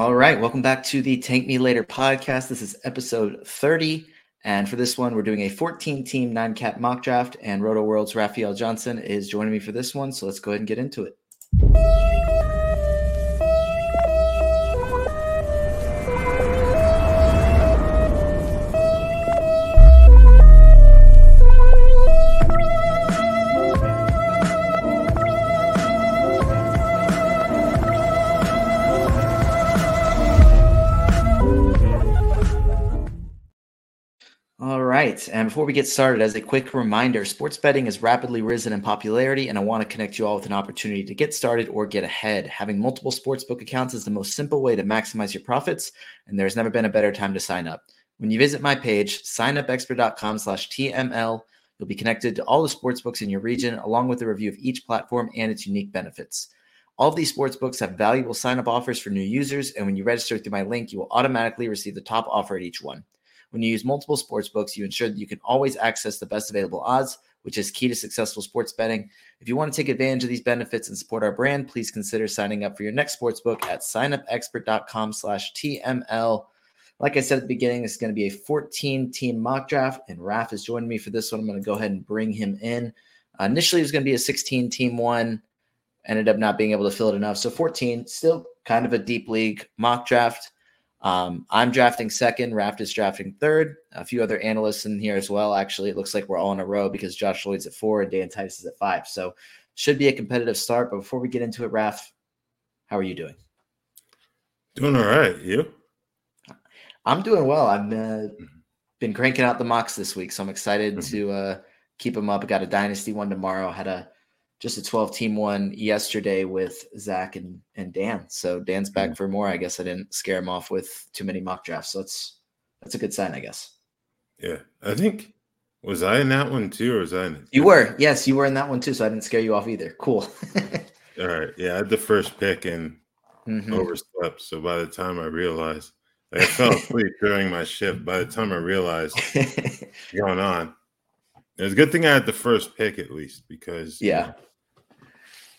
All right, welcome back to the Tank Me Later podcast. This is episode 30. And for this one, we're doing a 14 team nine cat mock draft. And Roto World's Raphielle Johnson is joining me for this one. So let's go ahead and get into it. Right. And before we get started, as a quick reminder, sports betting has rapidly risen in popularity, and I want to connect you all with an opportunity to get started or get ahead. Having multiple sportsbook accounts is the most simple way to maximize your profits, and there's never been a better time to sign up. When you visit my page, signupexpert.com slash TML, you'll be connected to all the sportsbooks in your region, along with a review of each platform and its unique benefits. All of these sportsbooks have valuable sign up offers for new users, and when you register through my link, you will automatically receive the top offer at each one. When you use multiple sports books, you ensure that you can always access the best available odds, which is key to successful sports betting. If you want to take advantage of these benefits and support our brand, please consider signing up for your next sports book at signupexpert.com slash TML. Like I said at the beginning, it's going to be a 14 team mock draft, and Raf is joining me for this one. I'm going to go ahead and bring him in. Uh, initially, it was going to be a 16 team one, ended up not being able to fill it enough. So 14, still kind of a deep league mock draft. Um, I'm drafting second. Raf is drafting third. A few other analysts in here as well. Actually, it looks like we're all in a row because Josh Lloyd's at four and Dan Titus is at five. So should be a competitive start. But before we get into it, Raf, how are you doing? Doing all right. You? I'm doing well. I've uh, mm-hmm. been cranking out the mocks this week, so I'm excited mm-hmm. to uh, keep them up. I got a dynasty one tomorrow. Had a just a 12 team one yesterday with Zak and, and Dan. So Dan's back for more. I guess I didn't scare him off with too many mock drafts. So that's that's a good sign, I guess. Yeah. I think was I in that one too, or was I in it? You were, yes, you were in that one too. So I didn't scare you off either. Cool. All right. Yeah, I had the first pick and mm-hmm. overslept. So by the time I realized like I fell asleep during my shift, by the time I realized going on. It's a good thing I had the first pick at least because yeah. You know,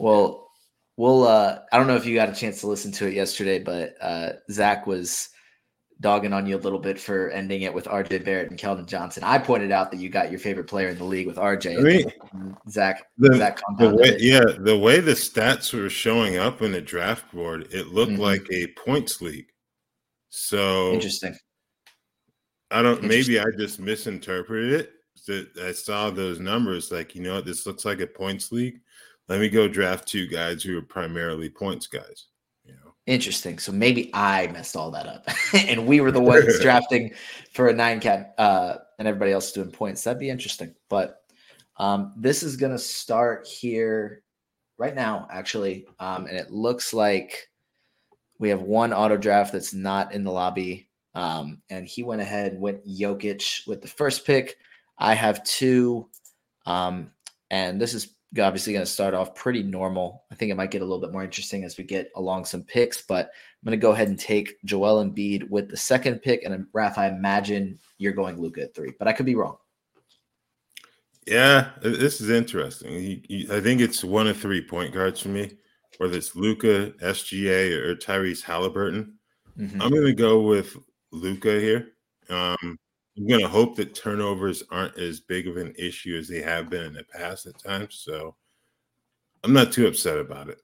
well, we'll. Uh, I don't know if you got a chance to listen to it yesterday, but uh, Zak was dogging on you a little bit for ending it with RJ Barrett and Keldon Johnson. I pointed out that you got your favorite player in the league with RJ. I mean, Zach, the, Zach the way, yeah, the way the stats were showing up in the draft board, it looked mm-hmm. like a points league. So interesting. I don't. Maybe I just misinterpreted it. I saw those numbers, like you know, this looks like a points league let me go draft two guys who are primarily points guys. You know? Interesting. So maybe I messed all that up, and we were the ones drafting for a nine cat, uh, and everybody else doing points. That'd be interesting. But um, this is going to start here right now, actually, um, and it looks like we have one auto draft that's not in the lobby, um, and he went ahead and went Jokic with the first pick. I have two, um, and this is obviously going to start off pretty normal. I think it might get a little bit more interesting as we get along some picks, but I'm going to go ahead and take Joel Embiid with the second pick. And Raph, I imagine you're going Luka at three, but I could be wrong. Yeah, this is interesting. He, he, I think it's one of three point guards for me, whether it's Luka, SGA, or Tyrese Halliburton. Mm-hmm. I'm going to go with Luka here. Um, I'm going to hope that turnovers aren't as big of an issue as they have been in the past at times. So I'm not too upset about it.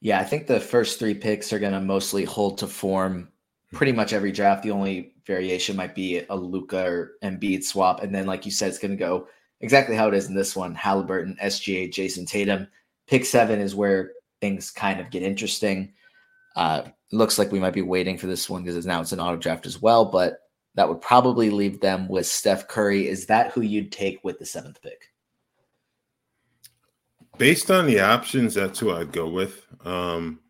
Yeah, I think the first three picks are going to mostly hold to form pretty much every draft. The only variation might be a Luka or Embiid swap. And then, like you said, it's going to go exactly how it is in this one Halliburton, SGA, Jayson Tatum. Pick seven is where things kind of get interesting. Uh, looks like we might be waiting for this one because now it's an auto draft as well. But that would probably leave them with Steph Curry. Is that who you'd take with the seventh pick? Based on the options, that's who I'd go with. Um,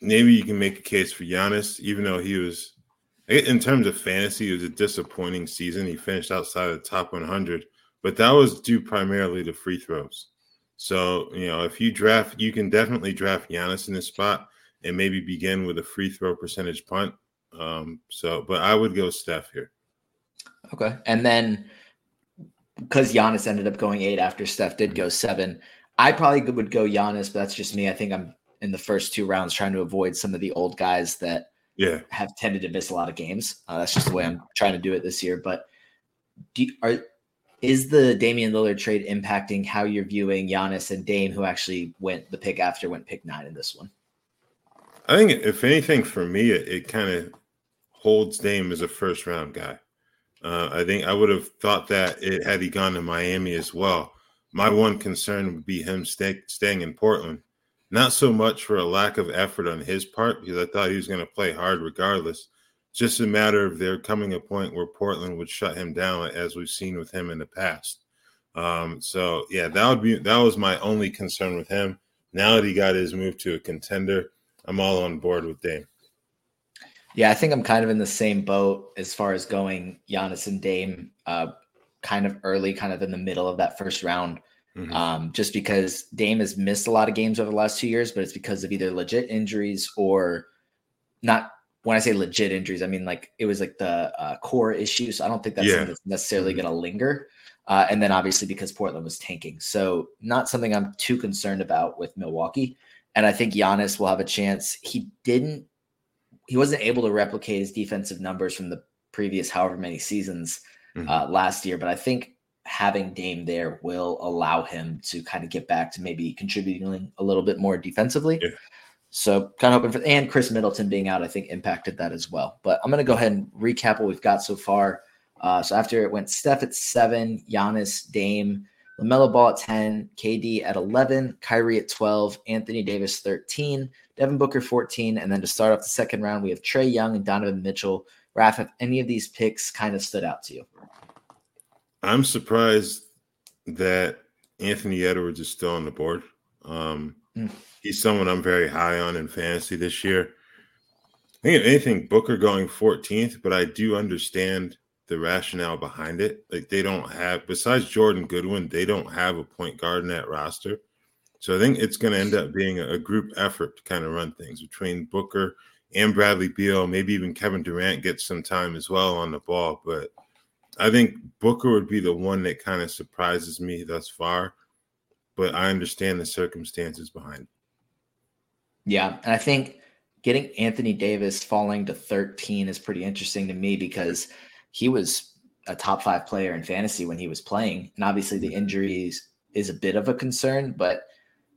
maybe you can make a case for Giannis, even though he was, in terms of fantasy, it was a disappointing season. He finished outside of the top 100, but that was due primarily to free throws. So, you know, if you draft, you can definitely draft Giannis in this spot and maybe begin with a free throw percentage punt um, so, but I would go Steph here. Okay, and then because Giannis ended up going eight after Steph did go seven, I probably would go Giannis, but that's just me. I think I'm in the first two rounds, trying to avoid some of the old guys that yeah have tended to miss a lot of games. Uh, that's just the way I'm trying to do it this year. But do you, are is the Damian Lillard trade impacting how you're viewing Giannis and Dame, who actually went the pick after went pick nine in this one? I think if anything for me, it, it kind of holds Dame as a first round guy. Uh, I think I would have thought that it had he gone to Miami as well. My one concern would be him stay, staying in Portland. Not so much for a lack of effort on his part, because I thought he was going to play hard regardless. Just a matter of there coming a point where Portland would shut him down, as we've seen with him in the past. Um, so yeah, that would be that was my only concern with him. Now that he got his move to a contender, I'm all on board with Dame. Yeah, I think I'm kind of in the same boat as far as going Giannis and Dame, uh, kind of early, kind of in the middle of that first round. Mm-hmm. Um, just because Dame has missed a lot of games over the last two years, but it's because of either legit injuries or not. When I say legit injuries, I mean like it was like the uh, core issue. So I don't think that's, yeah. that's necessarily mm-hmm. going to linger. Uh, and then obviously because Portland was tanking, so not something I'm too concerned about with Milwaukee. And I think Giannis will have a chance. He didn't he wasn't able to replicate his defensive numbers from the previous however many seasons mm-hmm. uh, last year. But I think having Dame there will allow him to kind of get back to maybe contributing a little bit more defensively. Yeah. So kind of hoping for and Khris Middleton being out, I think impacted that as well. But I'm going to go ahead and recap what we've got so far. Uh, so after it went Steph at seven, Giannis, Dame, LaMelo Ball at 10, KD at 11, Kyrie at 12, Anthony Davis 13, Devin Booker 14. And then to start off the second round, we have Trae Young and Donovan Mitchell. Raph, have any of these picks kind of stood out to you? I'm surprised that Anthony Edwards is still on the board. Um, mm. He's someone I'm very high on in fantasy this year. I think if anything, Booker going 14th, but I do understand the rationale behind it. Like they don't have, besides Jordan Goodwin, they don't have a point guard in that roster. So I think it's going to end up being a, group effort to kind of run things between Booker and Bradley Beal. Maybe even Kevin Durant gets some time as well on the ball. But I think Booker would be the one that kind of surprises me thus far. But I understand the circumstances behind it. Yeah. And I think getting Anthony Davis falling to 13 is pretty interesting to me because – he was a top five player in fantasy when he was playing. And obviously the mm-hmm. injuries is a bit of a concern, but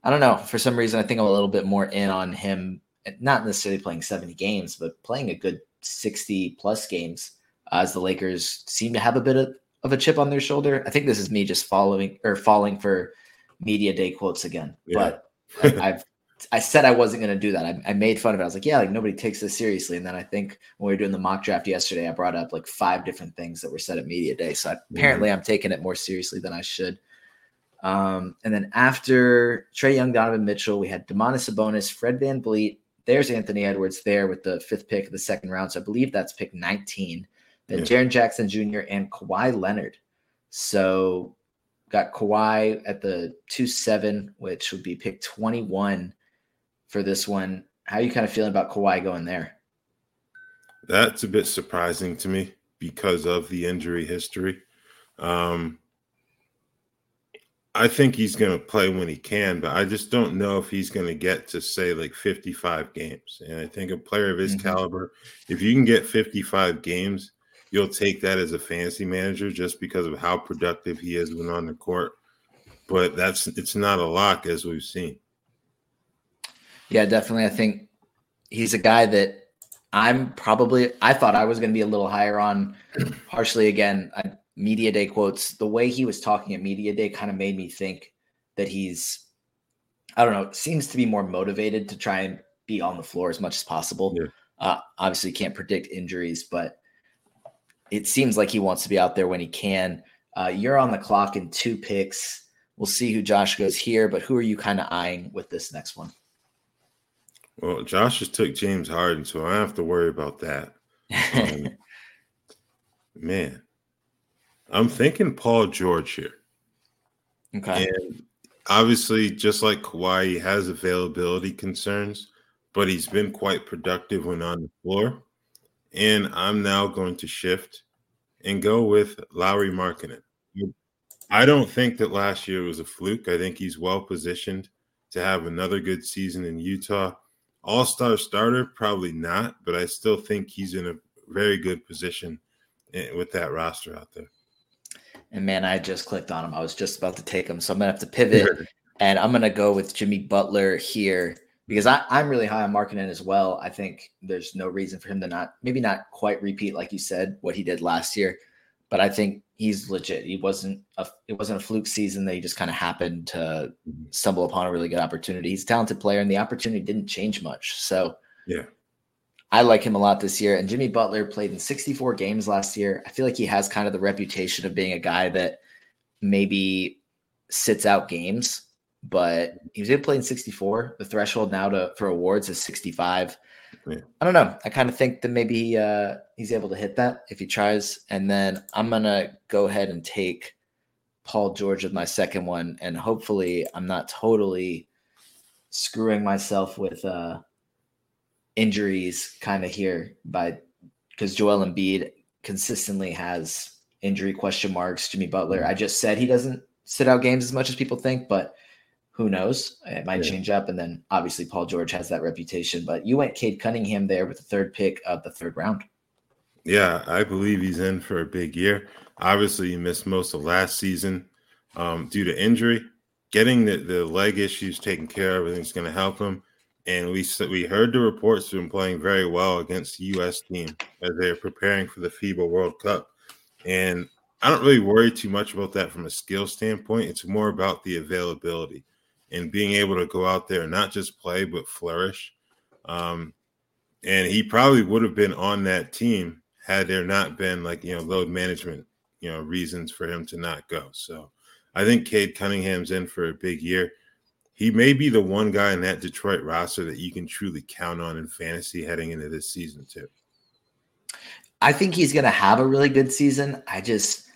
I don't know. For some reason, I think I'm a little bit more in on him, not necessarily playing 70 games, but playing a good 60 plus games as the Lakers seem to have a bit of, of a chip on their shoulder. I think this is me just following or falling for media day quotes again, yeah. but I've I said I wasn't going to do that. I, I, made fun of it. I was like, yeah, like nobody takes this seriously. And then I think when we were doing the mock draft yesterday, I brought up like five different things that were said at media day. So I, apparently I'm taking it more seriously than I should. Um, and then after Trae Young, Donovan Mitchell, we had Domantas Sabonis, Fred VanVleet. There's Anthony Edwards there with the fifth pick of the second round. So I believe that's pick 19. Then yeah. Jaren Jackson Jr. and Kawhi Leonard. So got Kawhi at the 2 7, which would be pick 21 for this one. How are you kind of feeling about Kawhi going there? That's a bit surprising to me because of the injury history. Um, I think he's going to play when he can, but I just don't know if he's going to get to say like 55 games. And I think a player of his mm-hmm. caliber, if you can get 55 games, you'll take that as a fantasy manager just because of how productive he is when on the court. But that's it's not a lock as we've seen. Yeah, definitely. I think he's a guy that I'm probably I thought I was going to be a little higher on. Partially again, I, media day quotes. The way he was talking at media day kind of made me think that he's I don't know, seems to be more motivated to try and be on the floor as much as possible. Yeah. Uh, obviously, can't predict injuries, but it seems like he wants to be out there when he can. Uh, you're on the clock in two picks. We'll see who Josh goes here, but who are you kind of eyeing with this next one? Well, Josh just took James Harden, so I don't have to worry about that. Um, man, I'm thinking Paul George here. Okay. And obviously, just like Kawhi, he has availability concerns, but he's been quite productive when on the floor. And I'm now going to shift and go with Lauri Markkanen. I don't think that last year was a fluke. I think he's well positioned to have another good season in Utah. All star starter, probably not, but I still think he's in a very good position eh, with that roster out there. And man, I just clicked on him. I was just about to take him. So I'm going to have to pivot and I'm going to go with Jimmy Butler here because I, I'm really high on Markkanen as well. I think there's no reason for him to not, maybe not quite repeat, like you said, what he did last year. But I think he's legit. He wasn't a, it wasn't a fluke season that he just kind of happened to mm-hmm. stumble upon a really good opportunity. He's a talented player and the opportunity didn't change much. So yeah, I like him a lot this year. And Jimmy Butler played in 64 games last year. I feel like he has kind of the reputation of being a guy that maybe sits out games, but he was able to play in 64. The threshold now to for awards is 65. Yeah. I don't know. I kind of think that maybe uh, he's able to hit that if he tries. And then I'm gonna go ahead and take Paul George with my second one, and hopefully I'm not totally screwing myself with uh, injuries kind of here by because Joel Embiid consistently has injury question marks. Jimmy Butler, I just said he doesn't sit out games as much as people think, but who knows? It might yeah. change up. And then obviously Paul George has that reputation. But you went Cade Cunningham there with the third pick of the third round. Yeah, I believe he's in for a big year. Obviously, he missed most of last season um, due to injury. Getting the, the leg issues taken care of, I think is going to help him and we we heard the reports of him playing very well against the U.S. team as they're preparing for the FIBA World Cup. And I don't really worry too much about that from a skill standpoint. It's more about the availability and being able to go out there and not just play but flourish. Um, and he probably would have been on that team had there not been like you know load management you know reasons for him to not go. So I think Cade Cunningham's in for a big year he may be the one guy in that Detroit roster that you can truly count on in fantasy heading into this season too. I think he's going to have a really good season. I just,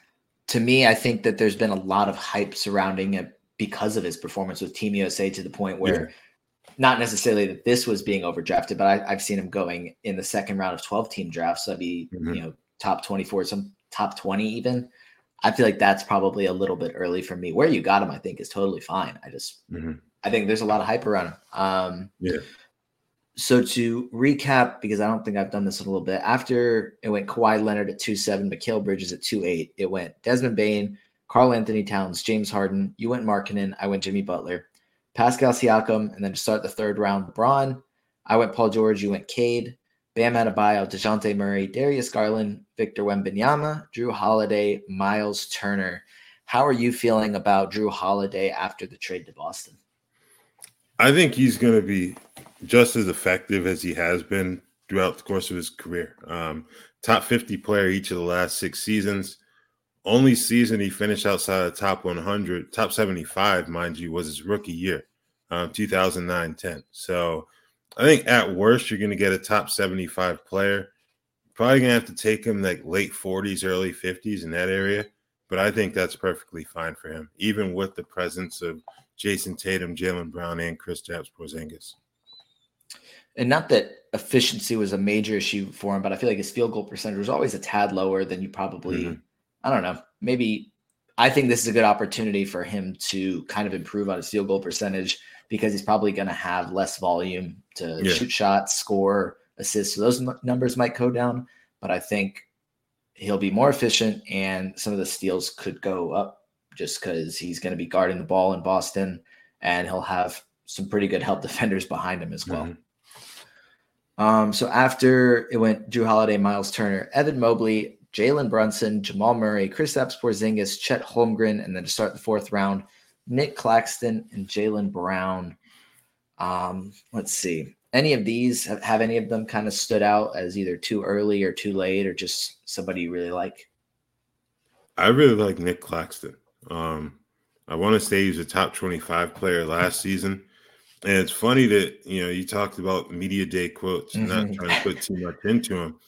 to me, I think that there's been a lot of hype surrounding it because of his performance with Team USA to the point where, yeah. not necessarily that this was being overdrafted, but I, have seen him going in the second round of 12 team drafts. So that'd be, mm-hmm. you know, top 24, some top 20 even. I feel like that's probably a little bit early for me. Where you got him, I think, is totally fine. I just, mm-hmm. I think there's a lot of hype around him. Um, yeah. So to recap, because I don't think I've done this in a little bit, after it went Kawhi Leonard at two seven, Mikal Bridges at two eight, it went Desmond Bane, Karl-Anthony Towns, James Harden. You went Markkanen. I went Jimmy Butler, Pascal Siakam, and then to start the third round, LeBron. I went Paul George. You went Cade, Bam Adebayo, Dejounte Murray, Darius Garland, Victor Wembanyama, Jrue Holiday, Miles Turner. How are you feeling about Jrue Holiday after the trade to Boston? I think he's going to be just as effective as he has been throughout the course of his career. Um, top 50 player each of the last six seasons. Only season he finished outside the top 100, top 75, mind you, was his rookie year, um, 2009 10. So I think at worst, you're going to get a top 75 player. Probably going to have to take him like late 40s, early 50s in that area. But I think that's perfectly fine for him, even with the presence of Jayson Tatum, Jaylen Brown, and Chris Kristaps Porzingis. And not that efficiency was a major issue for him, but I feel like his field goal percentage was always a tad lower than you probably, mm-hmm. I don't know, maybe. I think this is a good opportunity for him to kind of improve on his field goal percentage because he's probably going to have less volume to yeah. shoot shots, score, assist. So those m- numbers might go down, but I think he'll be more efficient and some of the steals could go up just because he's going to be guarding the ball in Boston and he'll have some pretty good help defenders behind him as well. Mm-hmm. Um, so after it went Jrue Holiday, Miles Turner, Evan Mobley, Jalen Brunson, Jamal Murray, Kristaps Porzingis, Chet Holmgren, and then to start the fourth round, Nick Claxton and Jaylen Brown. Um, let's see. Any of these have, have any of them kind of stood out as either too early or too late, or just somebody you really like? I really like Nick Claxton. Um, I want to say he was a top 25 player last season. And it's funny that, you know, you talked about media day quotes, mm-hmm. not trying to put too much into him.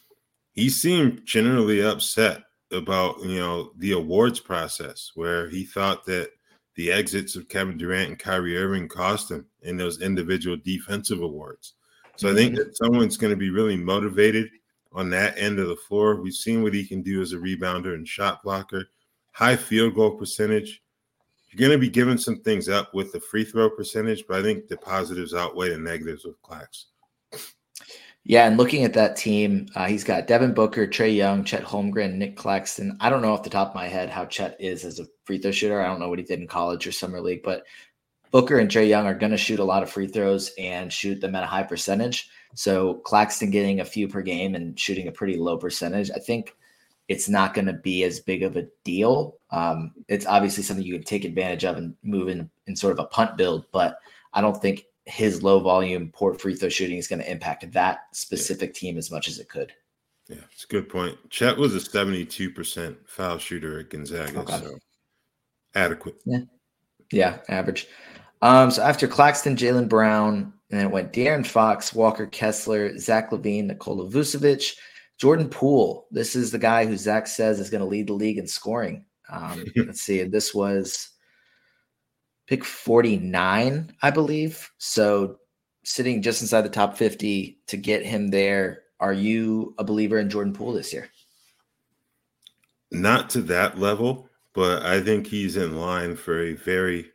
He seemed generally upset about, you know, the awards process where he thought that the exits of Kevin Durant and Kyrie Irving cost him in those individual defensive awards. So mm-hmm. I think mm-hmm. that someone's going to be really motivated on that end of the floor. We've seen what he can do as a rebounder and shot blocker high field goal percentage. you're going to be giving some things up with the free throw percentage, but I think the positives outweigh the negatives with Clax. Yeah, and looking at that team, uh, he's got Devin Booker, Trae Young, Chet Holmgren, Nick Claxton. I don't know off the top of my head how Chet is as a free throw shooter. I don't know what he did in college or summer league, but Booker and Trae Young are going to shoot a lot of free throws and shoot them at a high percentage. So Claxton getting a few per game and shooting a pretty low percentage, I think it's not going to be as big of a deal. Um, it's obviously something you can take advantage of and move in in sort of a punt build, but I don't think his low volume port free throw shooting is going to impact that specific yeah. team as much as it could. Yeah, it's a good point. Chet was a 72% foul shooter at Gonzaga, okay. so adequate. Yeah. Yeah, average. Um, so after Claxton, Jaylen Brown, and then it went De'Aaron Fox, Walker Kessler, Zach LaVine, Nikola Vucevic, Jordan Poole. This is the guy who Zak says is going to lead the league in scoring. Um, let's see. This was pick 49, I believe. So sitting just inside the top 50 to get him there. Are you a believer in Jordan Poole this year? Not to that level, but I think he's in line for a very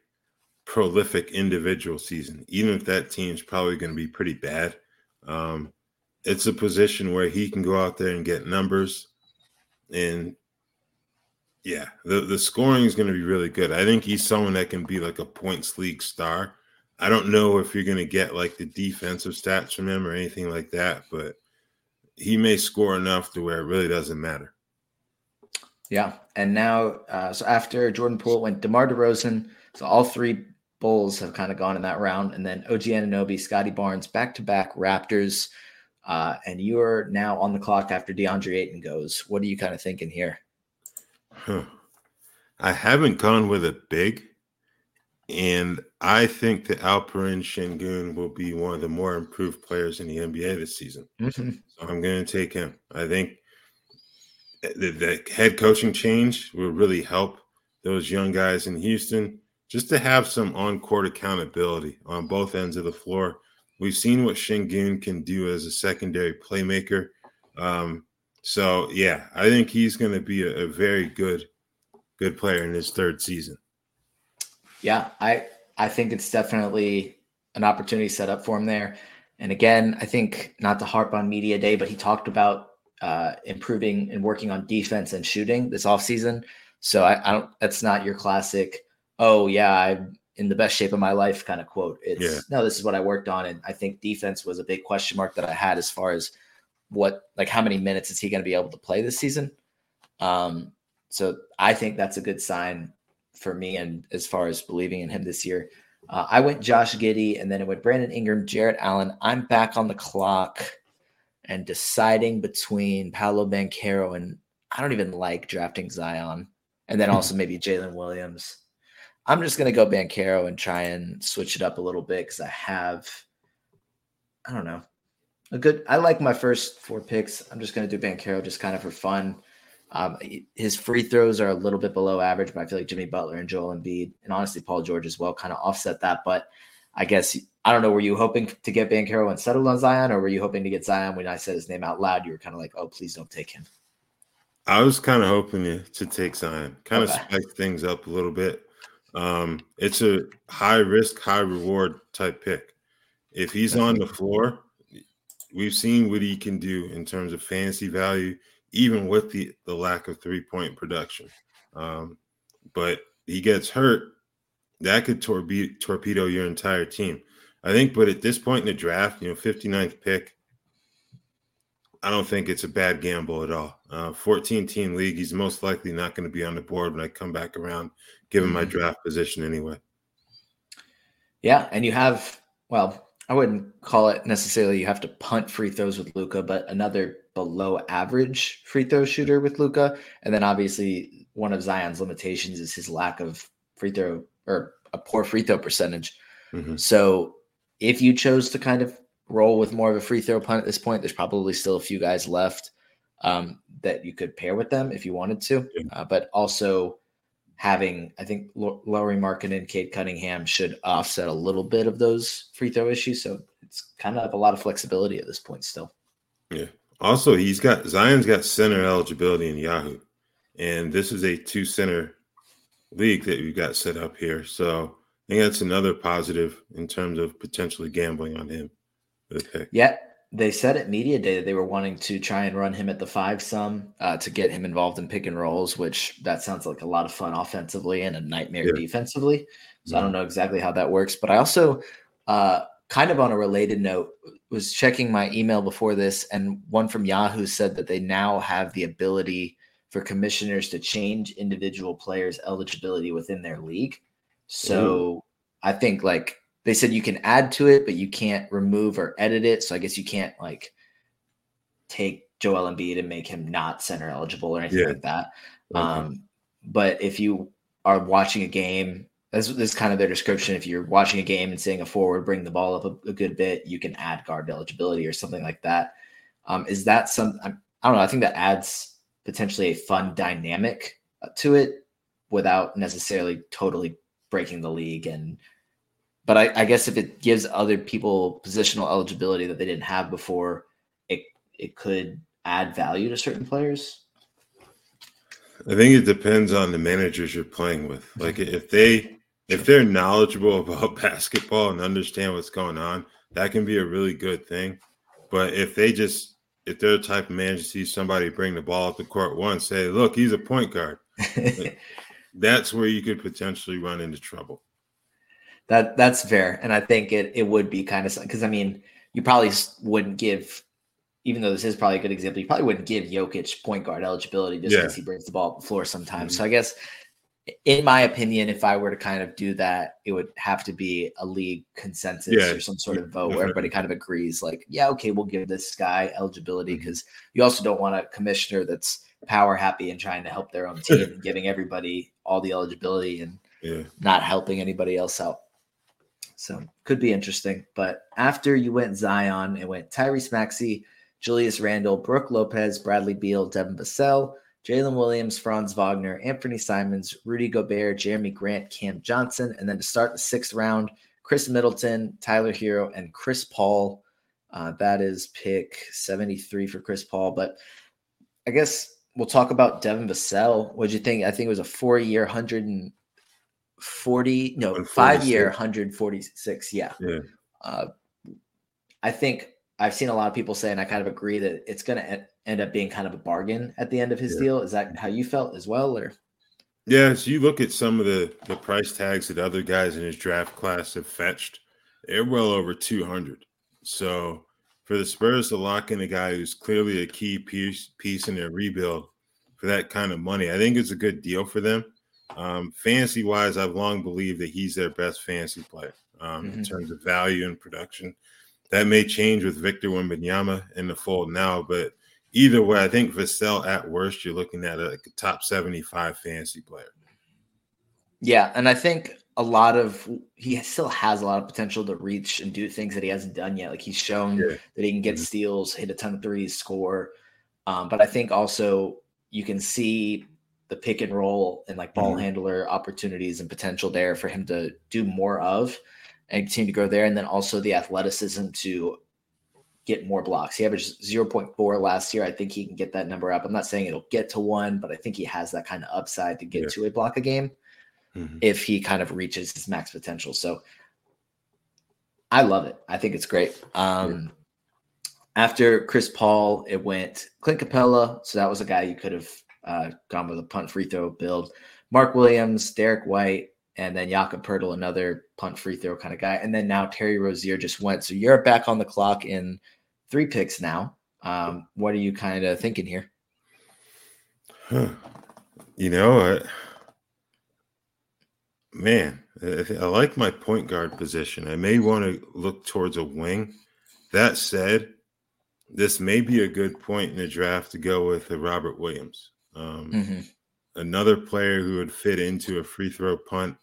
prolific individual season, even if that team's probably going to be pretty bad. Um, it's a position where he can go out there and get numbers and yeah, the, the scoring is going to be really good. I think he's someone that can be like a points league star. I don't know if you're going to get like the defensive stats from him or anything like that, but he may score enough to where it really doesn't matter. Yeah. And now, uh, so after Jordan Poole went DeMar DeRozan, so all three Bulls have kind of gone in that round. And then OG Anunoby, Scottie Barnes, back to back Raptors. Uh, and you're now on the clock after DeAndre Ayton goes. What are you kind of thinking here? Huh. I haven't gone with a big, and I think that Alperen Sengun will be one of the more improved players in the NBA this season. Mm-hmm. So I'm going to take him. I think the, the head coaching change will really help those young guys in Houston just to have some on court accountability on both ends of the floor. We've seen what Sengun can do as a secondary playmaker. Um, so yeah, I think he's going to be a, a, very good, good player in his third season. Yeah, I I think it's definitely an opportunity set up for him there. And again, I think not to harp on media day, but he talked about uh, improving and working on defense and shooting this offseason. So I, I don't. That's not your classic. Oh yeah, I'm in the best shape of my life kind of quote. It's yeah. no, this is what I worked on, and I think defense was a big question mark that I had as far as what like how many minutes is he going to be able to play this season? Um, so I think that's a good sign for me, and as far as believing in him this year. Uh, I went Josh Giddey, and then it went Brandon Ingram, Jarrett Allen. I'm back on the clock and deciding between Paolo Banchero and I don't even like drafting Zion, and then also maybe Jalen Williams. I'm just gonna go Banchero and try and switch it up a little bit because I have, I don't know, a good. I like my first four picks. I'm just going to do Banchero just kind of for fun. Um, his free throws are a little bit below average, but I feel like Jimmy Butler and Joel Embiid, and honestly Paul George as well, kind of offset that. But I guess I don't know. Were you hoping to get Banchero and settle on Zion, or were you hoping to get Zion when I said his name out loud? You were kind of like, "Oh, please don't take him." I was kind of hoping to, to take Zion, kind okay. of spice things up a little bit. Um, it's a high risk, high reward type pick. If he's on the floor, we've seen what he can do in terms of fantasy value, even with the, the lack of three point production. Um, but he gets hurt, that could torpedo, torpedo your entire team. I think, but at this point in the draft, you know, 59th pick, I don't think it's a bad gamble at all. Uh, 14 team league, he's most likely not going to be on the board when I come back around, given my mm-hmm. draft position anyway. Yeah. And you have, well, I wouldn't call it necessarily you have to punt free throws with Luca, but another below average free throw shooter with Luca. And then obviously one of Zion's limitations is his lack of free throw or a poor free throw percentage. Mm-hmm. So if you chose to kind of roll with more of a free throw punt at this point, there's probably still a few guys left um, that you could pair with them if you wanted to. Uh, but also having, I think Lauri Markkanen and Cade Cunningham should offset a little bit of those free throw issues. So it's kind of a lot of flexibility at this point still. Yeah. Also, he's got Zion's got center eligibility in Yahoo, and this is a two center league that you got set up here. So I think that's another positive in terms of potentially gambling on him. Okay. Yeah, they said at media day that they were wanting to try and run him at the five some uh, to get him involved in pick and rolls, which that sounds like a lot of fun offensively and a nightmare yeah. defensively. So I don't know exactly how that works, but I also uh, kind of on a related note was checking my email before this, and one from Yahoo said that they now have the ability for commissioners to change individual players' eligibility within their league. So Ooh. I think like they said you can add to it, but you can't remove or edit it. So I guess you can't like take Joel Embiid and make him not center eligible or anything yeah. like that. Okay. Um, but if you are watching a game this, this is kind of their description. If you're watching a game and seeing a forward bring the ball up a, a good bit, you can add guard eligibility or something like that. Um, is that some? I don't know. I think that adds potentially a fun dynamic to it without necessarily totally breaking the league. And but I, I guess if it gives other people positional eligibility that they didn't have before, it it could add value to certain players. I think it depends on the managers you're playing with. Like if they if they're knowledgeable about basketball and understand what's going on, that can be a really good thing. But if they just if they're the type of manager see somebody bring the ball up the court once, say, look, he's a point guard. that's where you could potentially run into trouble. That that's fair, and I think it it would be kind of because I mean you probably wouldn't give, even though this is probably a good example, you probably wouldn't give Jokic point guard eligibility just because yeah. he brings the ball up the floor sometimes. Mm-hmm. So I guess in my opinion, if I were to kind of do that, it would have to be a league consensus yeah. or some sort of vote where everybody kind of agrees, like, yeah, okay, we'll give this guy eligibility because mm-hmm. you also don't want a commissioner that's power happy and trying to help their own team and giving everybody all the eligibility and yeah. not helping anybody else out. So could be interesting. But after you went Zion, it went Tyrese Maxey, Julius Randle, Brook Lopez, Bradley Beal, Devin Vassell, Jalen Williams, Franz Wagner, Anfernee Simons, Rudy Gobert, Jerami Grant, Cam Johnson. And then to start the sixth round, Khris Middleton, Tyler Herro, and Chris Paul. Uh, that is pick 73 for Chris Paul. But I guess we'll talk about Devin Vassell. What'd you think? I think it was a four year, 140, no, five year, 146. Yeah. Yeah. Uh, I think I've seen a lot of people say, and I kind of agree that it's going to end up being kind of a bargain at the end of his yeah. deal. Is that how you felt as well, or? Yeah, so you look at some of the the price tags that other guys in his draft class have fetched; they're well over two hundred. So for the Spurs to lock in a guy who's clearly a key piece piece in their rebuild for that kind of money, I think it's a good deal for them. Um, fantasy wise, I've long believed that he's their best fantasy player um, mm-hmm. in terms of value and production. That may change with Victor Wembanyama in the fold now, but either way, I think Vassell at worst, you're looking at a, a top 75 fantasy player. Yeah. And I think a lot of he still has a lot of potential to reach and do things that he hasn't done yet. Like he's shown yeah. that he can get mm-hmm. steals, hit a ton of threes, score. Um, but I think also you can see the pick and roll and like ball mm-hmm. handler opportunities and potential there for him to do more of and continue to grow there. And then also the athleticism to get more blocks. He averaged 0.4 last year. I think he can get that number up. I'm not saying it'll get to one, but I think he has that kind of upside to get yeah. to a block a game mm-hmm. if he kind of reaches his max potential. So I love it. I think it's great. Um, yeah. After Chris Paul, it went Clint Capela. So that was a guy you could have uh, gone with a punt free throw build. Mark Williams, Derrick White, and then Jakob Poeltl, another punt free throw kind of guy. And then now Terry Rozier just went. So you're back on the clock in three picks now. Um, what are you kind of thinking here? Huh. You know, I, man, I like my point guard position. I may want to look towards a wing. That said, this may be a good point in the draft to go with Robert Williams. Um, mm-hmm. Another player who would fit into a free throw punt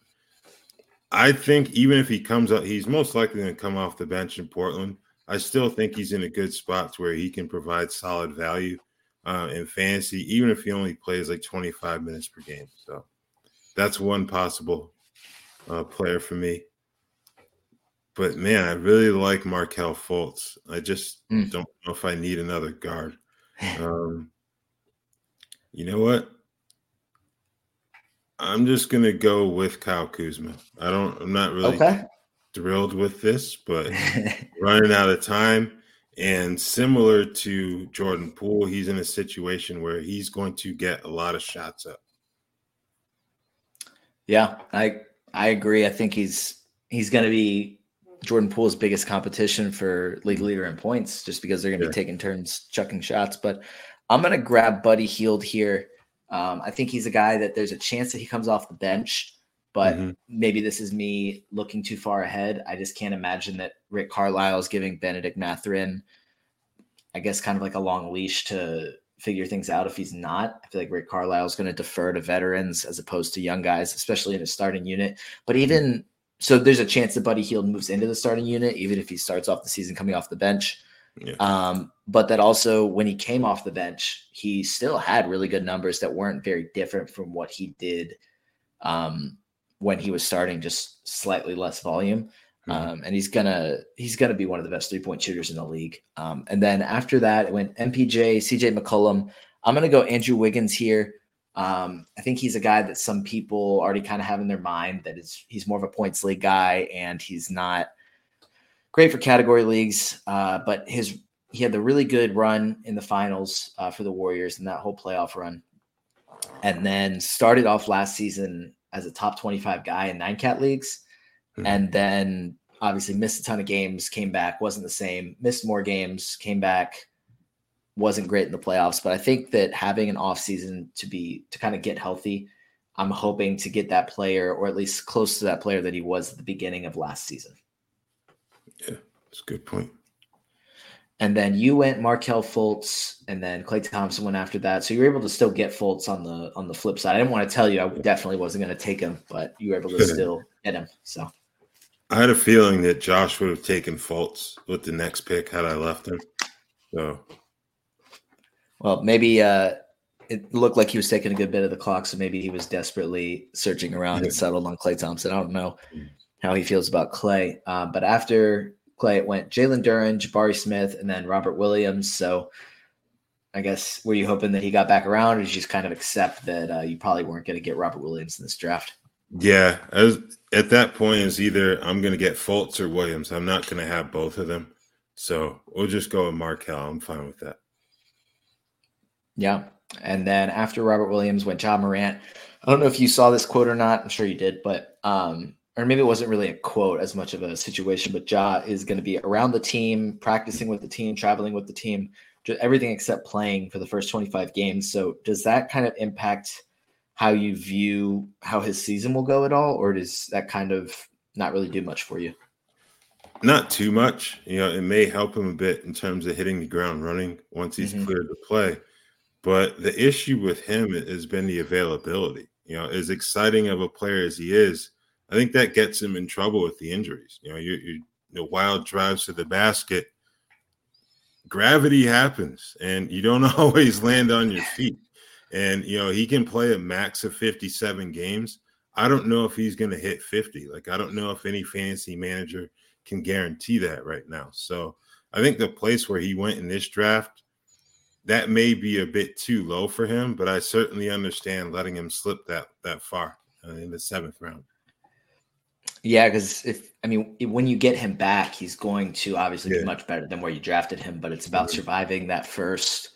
I think even if he comes up, he's most likely going to come off the bench in Portland. I still think he's in a good spot to where he can provide solid value uh, in fantasy, even if he only plays like 25 minutes per game. So that's one possible uh, player for me. But man, I really like Markelle Fultz. I just mm. don't know if I need another guard. Um, you know what? I'm just gonna go with Kyle Kuzma. I don't. I'm not really Okay. thrilled with this, but running out of time. And similar to Jordan Poole, he's in a situation where he's going to get a lot of shots up. yeah, I I agree. I think he's he's going to be Jordan Poole's biggest competition for league leader in points, just because they're going to Yeah. be taking turns chucking shots. But I'm going to grab Buddy Hield here. Um, I think he's a guy that there's a chance that he comes off the bench, but Mhm. maybe this is me looking too far ahead. I just can't imagine that Rick Carlisle is giving Bennedict Mathurin, I guess, kind of like a long leash to figure things out if he's not. I feel like Rick Carlisle is going to defer to veterans as opposed to young guys, especially in a starting unit. But even so, there's a chance that Buddy Hield moves into the starting unit, even if he starts off the season coming off the bench. Yeah. Um, but that also, when he came off the bench, he still had really good numbers that weren't very different from what he did um, when he was starting, just slightly less volume. Mhm. Um, and he's gonna he's gonna be one of the best three point shooters in the league. Um, and then after that, it went MPJ, CJ McCollum. I'm gonna go Andrew Wiggins here. Um, I think he's a guy that some people already kind of have in their mind that is he's more of a points league guy, and he's not great for category leagues. Uh, but his he had the really good run in the finals uh, for the Warriors and that whole playoff run, and then started off last season as a top 25 guy in nine cat leagues, Mhm. and then obviously missed a ton of games, came back, wasn't the same, missed more games, came back, wasn't great in the playoffs. But I think that having an off season to be to kind of get healthy, I'm hoping to get that player or at least close to that player that he was at the beginning of last season. That's a good point. And then you went Markelle Fultz, and then Klay Thompson went after that. So you were able to still get Fultz on the on the flip side. I didn't want to tell you I definitely wasn't going to take him, but you were able to still get him. So I had a feeling that Josh would have taken Fultz with the next pick had I left him. So well, maybe uh, it looked like he was taking a good bit of the clock, so maybe he was desperately searching around Yeah. and settled on Klay Thompson. I don't know Mm. how he feels about Klay, uh, but after Klay, it went Jalen Duren, Jabari Smith, and then Robert Williams. So. I guess were you hoping that he got back around, or did you just kind of accept that uh, you probably weren't going to get Robert Williams in this draft? yeah, as at that point it's either I'm gonna get Fultz or Williams. I'm not gonna have both of them. So we'll just go with Markelle. I'm fine with that. Yeah. And then after Robert Williams went John Morant. I don't know if you saw this quote or not. I'm sure you did, but um, or maybe it wasn't really a quote as much of a situation, but Ja is going to be around the team, practicing with the team, traveling with the team, just everything except playing for the first 25 games. So does that kind of impact how you view how his season will go at all, or does that kind of not really do much for you? Not too much. You know, it may help him a bit in terms of hitting the ground running once he's Mhm. cleared to play. But the issue with him has been the availability. You know, as exciting of a player as he is, I think that gets him in trouble with the injuries. You know, you you wild drives to the basket, gravity happens, and you don't always land on your feet. And you know, he can play a max of 57 games. I don't know if he's going to hit 50. Like, I don't know if any fantasy manager can guarantee that right now. So I think the place where he went in this draft, that may be a bit too low for him, but I certainly understand letting him slip that that far uh, in the seventh round. Yeah, because if I mean when you get him back, he's going to obviously Yeah. be much better than where you drafted him. But it's about Mhm. surviving that first.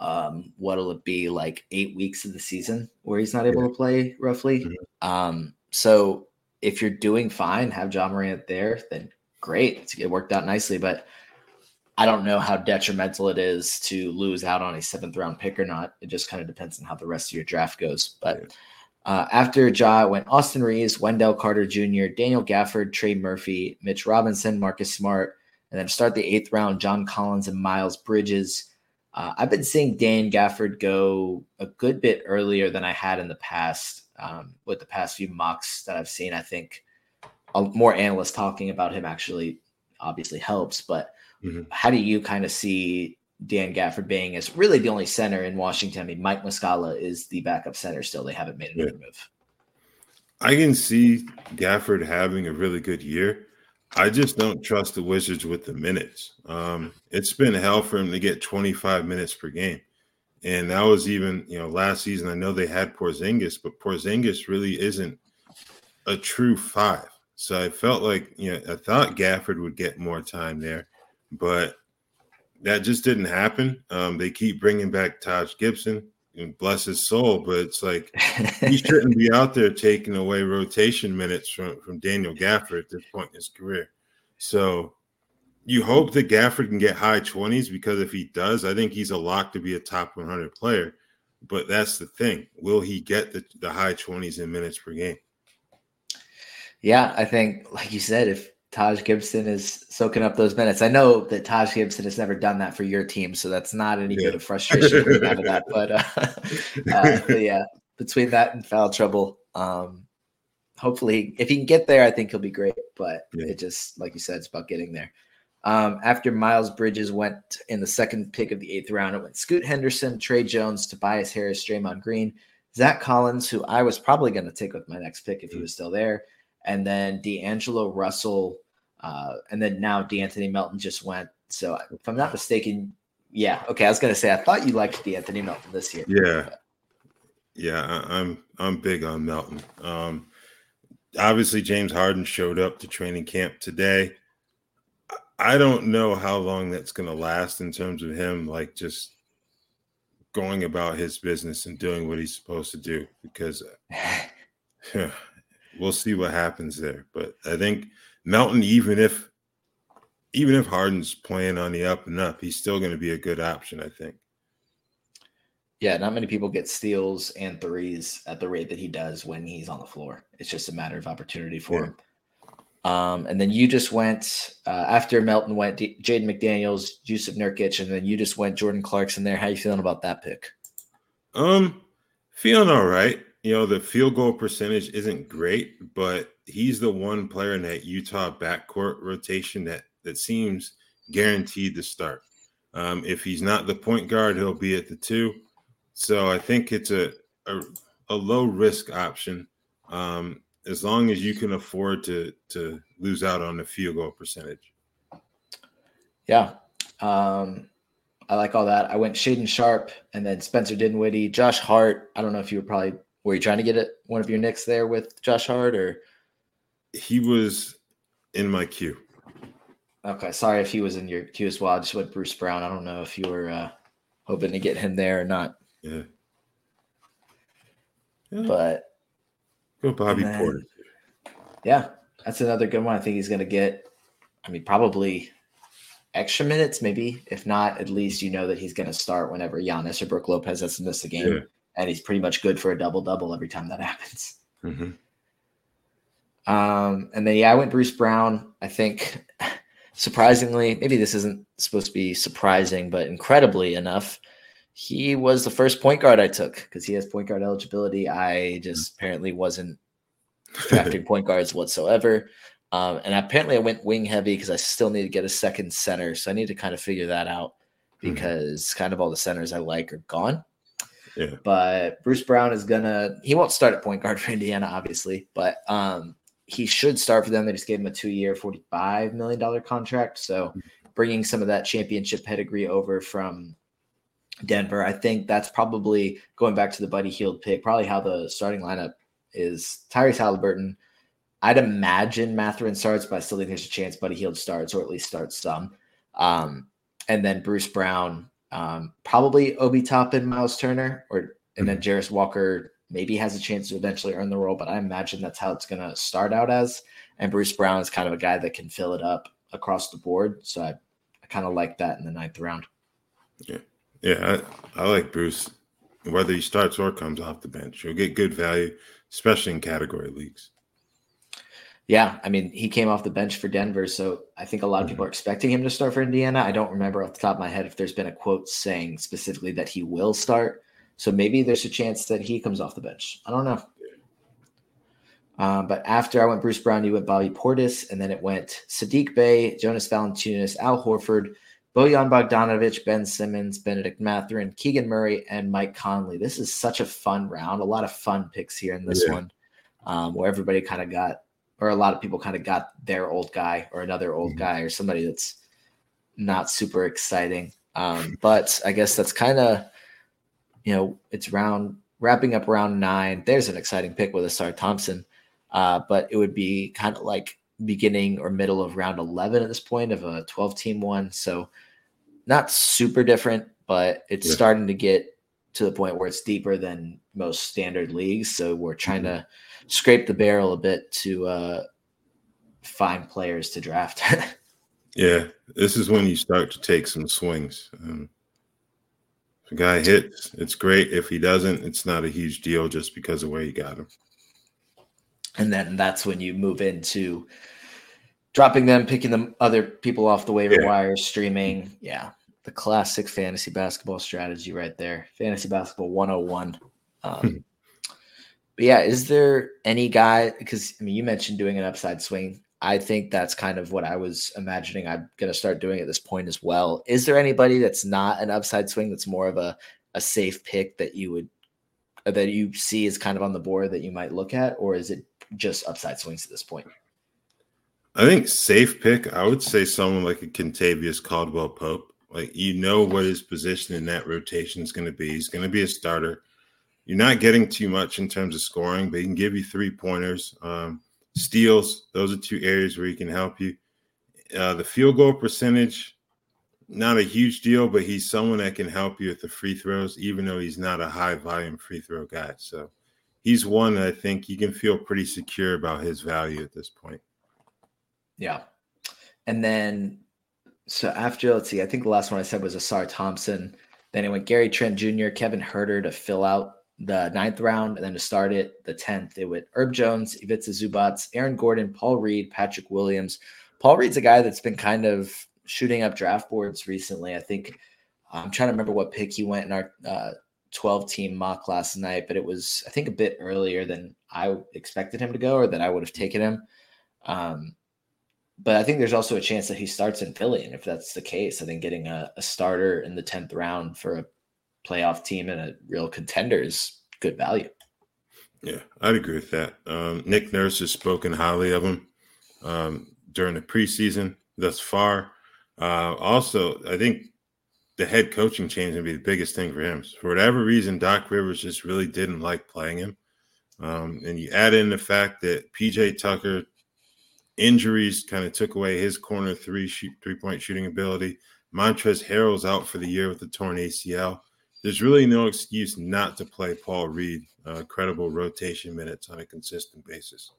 Um, what'll it be like eight weeks of the season where he's not able to play roughly? Mhm. Um, so if you're doing fine, have John Morant there, then great. It worked out nicely, but I don't know how detrimental it is to lose out on a seventh round pick or not. It just kind of depends on how the rest of your draft goes. But Yeah. Uh, after Ja went Austin Reaves, Wendell Carter Jr., Daniel Gafford, Trey Murphy, Mitch Robinson, Marcus Smart, and then start the eighth round, John Collins and Miles Bridges. Uh, I've been seeing Dan Gafford go a good bit earlier than I had in the past. Um, with the past few mocks that I've seen, I think more analysts talking about him actually obviously helps. But Mhm. how do you kind of see Dan Gafford being as really the only center in Washington? I mean, Mike Muscala is the backup center still. They haven't made another move. I can see Gafford having a really good year. I just don't trust the Wizards with the minutes. Um, it's been hell for him to get 25 minutes per game. And that was even, you know, last season. I know they had Porzingis, but Porzingis really isn't a true five. So I felt like, you know, I thought Gafford would get more time there, but that just didn't happen. Um, they keep bringing back Taj Gibson, and bless his soul, but it's like he shouldn't be out there taking away rotation minutes from, from Daniel Gafford at this point in his career. So you hope that Gafford can get high 20s because if he does, I think he's a lock to be a top 100 player. But that's the thing. Will he get the, the high 20s in minutes per game? Yeah, I think, like you said, if Taj Gibson is soaking up those minutes, I know that Taj Gibson has never done that for your team, so that's not any yeah. bit of frustration out of that. But, uh, uh, but, yeah, between that and foul trouble, um, hopefully, if he can get there, I think he'll be great. But yeah. it just, like you said, it's about getting there. Um, after Miles Bridges went in the second pick of the eighth round, it went Scoot Henderson, Tre Jones, Tobias Harris, Draymond Green, Zach Collins, who I was probably going to take with my next pick if he was still there, and then D'Angelo Russell, uh, and then now De'Anthony Melton just went. So if I'm not mistaken, yeah, okay. I was going to say I thought you liked De'Anthony Melton this year. Yeah, yeah, I, I'm I'm big on Melton. Um, obviously, James Harden showed up to training camp today. I don't know how long that's going to last in terms of him, like just going about his business and doing what he's supposed to do, because we'll see what happens there. But I think Melton, even if even if Harden's playing on the up and up, he's still going to be a good option. I think. Yeah, not many people get steals and threes at the rate that he does when he's on the floor. It's just a matter of opportunity for yeah. him. Um, and then you just went uh, after Melton went D- Jaden McDaniels, Jusuf Nurkic, and then you just went Jordan Clarkson there. How you feeling about that pick? Um, feeling all right. You know, the field goal percentage isn't great, but he's the one player in that Utah backcourt rotation that that seems guaranteed to start. Um, if he's not the point guard, he'll be at the two. So I think it's a a, a low risk option. Um, as long as you can afford to to lose out on the field goal percentage. Yeah. Um, I like all that. I went Shaedon Sharpe and then Spencer Dinwiddie, Josh Hart. I don't know if you were probably were you trying to get it one of your Knicks there with Josh Hart or he was in my queue. Okay, sorry if he was in your queue as well. I just went Bruce Brown. I don't know if you were uh, hoping to get him there or not. Yeah. yeah. But Go Bobby then, Portis. Yeah, that's another good one. I think he's going to get, I mean, probably extra minutes, maybe. If not, at least you know that he's going to start whenever Giannis or Brook Lopez has to miss a game. Yeah. And he's pretty much good for a double double every time that happens. Mm-hmm. Um, and then, yeah, I went Bruce Brown. I think surprisingly, maybe this isn't supposed to be surprising, but incredibly enough, he was the first point guard I took because he has point guard eligibility. I just mm. apparently wasn't drafting point guards whatsoever. Um, and apparently I went wing heavy because I still need to get a second center. So I need to kind of figure that out mm-hmm. because mm-hmm. kind of all the centers I like are gone. Yeah. But Bruce Brown is gonna he won't start at point guard for Indiana, obviously, but um he should start for them. They just gave him a two-year, $45 million contract. So mm. bringing some of that championship pedigree over from Denver. I think that's probably going back to the Buddy Hield pick, probably how the starting lineup is Tyrese Haliburton. I'd imagine Mathurin starts, but I still think there's a chance Buddy Hield starts or at least starts some. Um, and then Bruce Brown, um, probably Obi Toppin, Miles Turner, or and then mm-hmm. Walker maybe has a chance to eventually earn the role, but I imagine that's how it's going to start out as. And Bruce Brown is kind of a guy that can fill it up across the board. So I, I kind of like that in the ninth round. Yeah. Yeah, I, I like Bruce. Whether he starts or comes off the bench, he'll get good value, especially in category leagues. Yeah, I mean, he came off the bench for Denver, so I think a lot of people mm-hmm. are expecting him to start for Indiana. I don't remember off the top of my head if there's been a quote saying specifically that he will start. So maybe there's a chance that he comes off the bench. I don't know. Um, but after I went Bruce Brown, you went Bobby Portis, and then it went Sadiq Bey, Jonas Valanciunas, Al Horford, Bojan Bogdanovic, Ben Simmons, Bennedict Mathurin, Keegan Murray, and Mike Conley. This is such a fun round. A lot of fun picks here in this yeah. one, um, where everybody kind of got, or a lot of people kind of got their old guy or another old mm-hmm. guy or somebody that's not super exciting. Um, but I guess that's kind of you know, it's round wrapping up round nine. There's an exciting pick with Ausar Thompson, uh, but it would be kind of like beginning or middle of round 11 at this point of a 12 team one. So not super different, but it's yeah. starting to get to the point where it's deeper than most standard leagues. So we're trying mm-hmm. to scrape the barrel a bit to uh, find players to draft. yeah, this is when you start to take some swings. Um, if a guy hits, it's great. If he doesn't, it's not a huge deal just because of where you got him. And then that's when you move into dropping them, picking them other people off the waiver yeah. wire, streaming. Yeah, the classic fantasy basketball strategy right there. Fantasy basketball 101. Um, hmm. but yeah, is there any guy? Because I mean, you mentioned doing an upside swing. I think that's kind of what I was imagining I'm going to start doing at this point as well. Is there anybody that's not an upside swing that's more of a, a safe pick that you would that you see is kind of on the board that you might look at, or is it just upside swings at this point? I think safe pick. I would say someone like a Kentavious Caldwell Pope. Like you know what his position in that rotation is going to be. He's going to be a starter. You're not getting too much in terms of scoring, but he can give you three pointers. Um, steals, those are two areas where he can help you. Uh, the field goal percentage, not a huge deal, but he's someone that can help you with the free throws, even though he's not a high volume free throw guy. So he's one that I think you can feel pretty secure about his value at this point. Yeah. And then, so after, let's see, I think the last one I said was Ausar Thompson. Then it went Gary Trent Jr., Kevin Huerter to fill out the ninth round. And then to start it, the 10th, it went Herb Jones, Ivica Zubac, Aaron Gordon, Paul Reed, Patrick Williams. Paul Reed's a guy that's been kind of shooting up draft boards recently. I think I'm trying to remember what pick he went in our uh, 12 team mock last night, but it was, I think, a bit earlier than I expected him to go or that I would have taken him. Um, but I think there's also a chance that he starts in Philly. And if that's the case, I think getting a, a starter in the 10th round for a playoff team and a real contender is good value. Yeah, I'd agree with that. Um, Nick Nurse has spoken highly of him um, during the preseason thus far. Uh, also, I think the head coaching change would be the biggest thing for him. For whatever reason, Doc Rivers just really didn't like playing him. Um, and you add in the fact that PJ Tucker injuries kind of took away his corner three shoot, three point shooting ability. Montrezl Harrell's out for the year with the torn ACL. There's really no excuse not to play Paul Reed uh, credible rotation minutes on a consistent basis.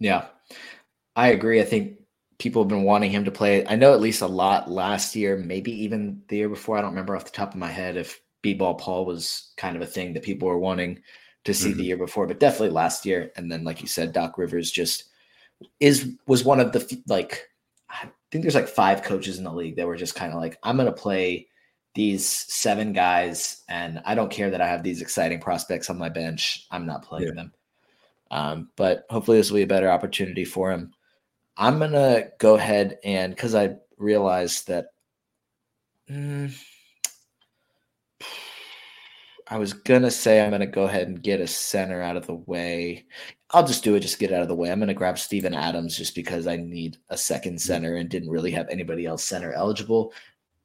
Yeah, I agree. I think people have been wanting him to play. I know at least a lot last year, maybe even the year before. I don't remember off the top of my head if B-ball Paul was kind of a thing that people were wanting to see mm-hmm. the year before, but definitely last year. And then, like you said, Doc Rivers just is was one of the like I think there's like five coaches in the league that were just kind of like I'm going to play these seven guys and I don't care that I have these exciting prospects on my bench. I'm not playing yeah. them. Um, but hopefully this will be a better opportunity for him. I'm gonna go ahead and because I realized that mm, I was gonna say I'm gonna go ahead and get a center out of the way. I'll just do it, just get out of the way. I'm gonna grab Steven Adams just because I need a second center and didn't really have anybody else center eligible.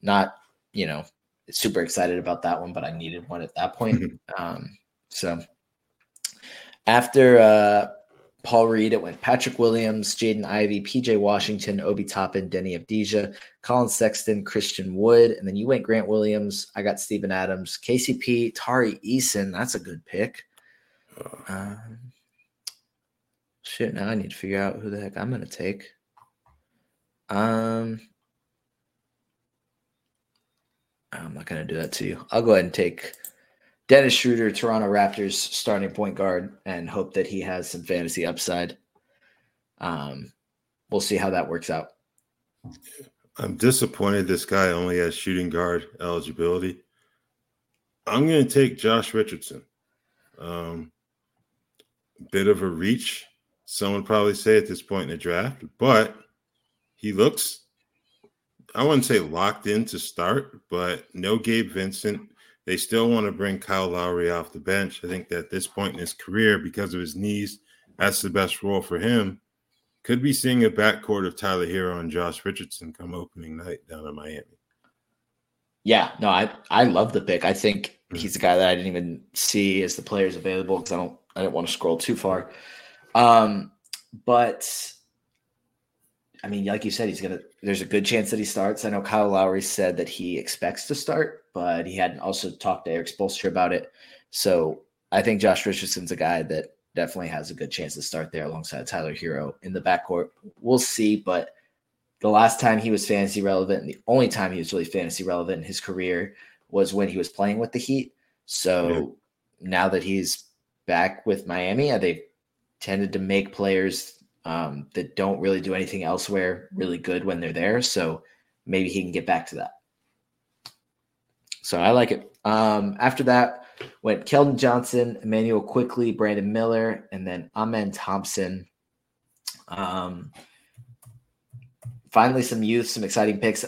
Not, you know, super excited about that one, but I needed one at that point. Mm-hmm. Um, so after uh Paul Reed, it went Patrick Williams, Jaden Ivey, PJ Washington, Obi Toppin, Deni Avdija, Collin Sexton, Christian Wood, and then you went Grant Williams. I got Steven Adams, KCP, Tari Eason. That's a good pick. Um, shit, now I need to figure out who the heck I'm going to take. Um, I'm not going to do that to you. I'll go ahead and take Dennis Schroeder, Toronto Raptors starting point guard, and hope that he has some fantasy upside. Um, we'll see how that works out. I'm disappointed this guy only has shooting guard eligibility. I'm going to take Josh Richardson. Um, bit of a reach, some would probably say at this point in the draft, but he looks, I wouldn't say locked in to start, but no Gabe Vincent they still want to bring Kyle Lowry off the bench. I think that at this point in his career, because of his knees, that's the best role for him. Could be seeing a backcourt of Tyler Herro and Josh Richardson come opening night down in Miami. Yeah, no, I I love the pick. I think mm-hmm. he's a guy that I didn't even see as the players available because I don't I didn't want to scroll too far. Um, but I mean, like you said, he's gonna. There's a good chance that he starts. I know Kyle Lowry said that he expects to start, but he hadn't also talked to Erik Spoelstra about it. So I think Josh Richardson's a guy that definitely has a good chance to start there alongside Tyler Herro in the backcourt. We'll see, but the last time he was fantasy relevant, and the only time he was really fantasy relevant in his career was when he was playing with the Heat. So yeah. now that he's back with Miami, they've tended to make players um, that don't really do anything elsewhere really good when they're there. So maybe he can get back to that. So I like it. Um, after that went Keldon Johnson, Immanuel Quickley, Brandon Miller, and then Amen Thompson. Um, finally, some youth, some exciting picks.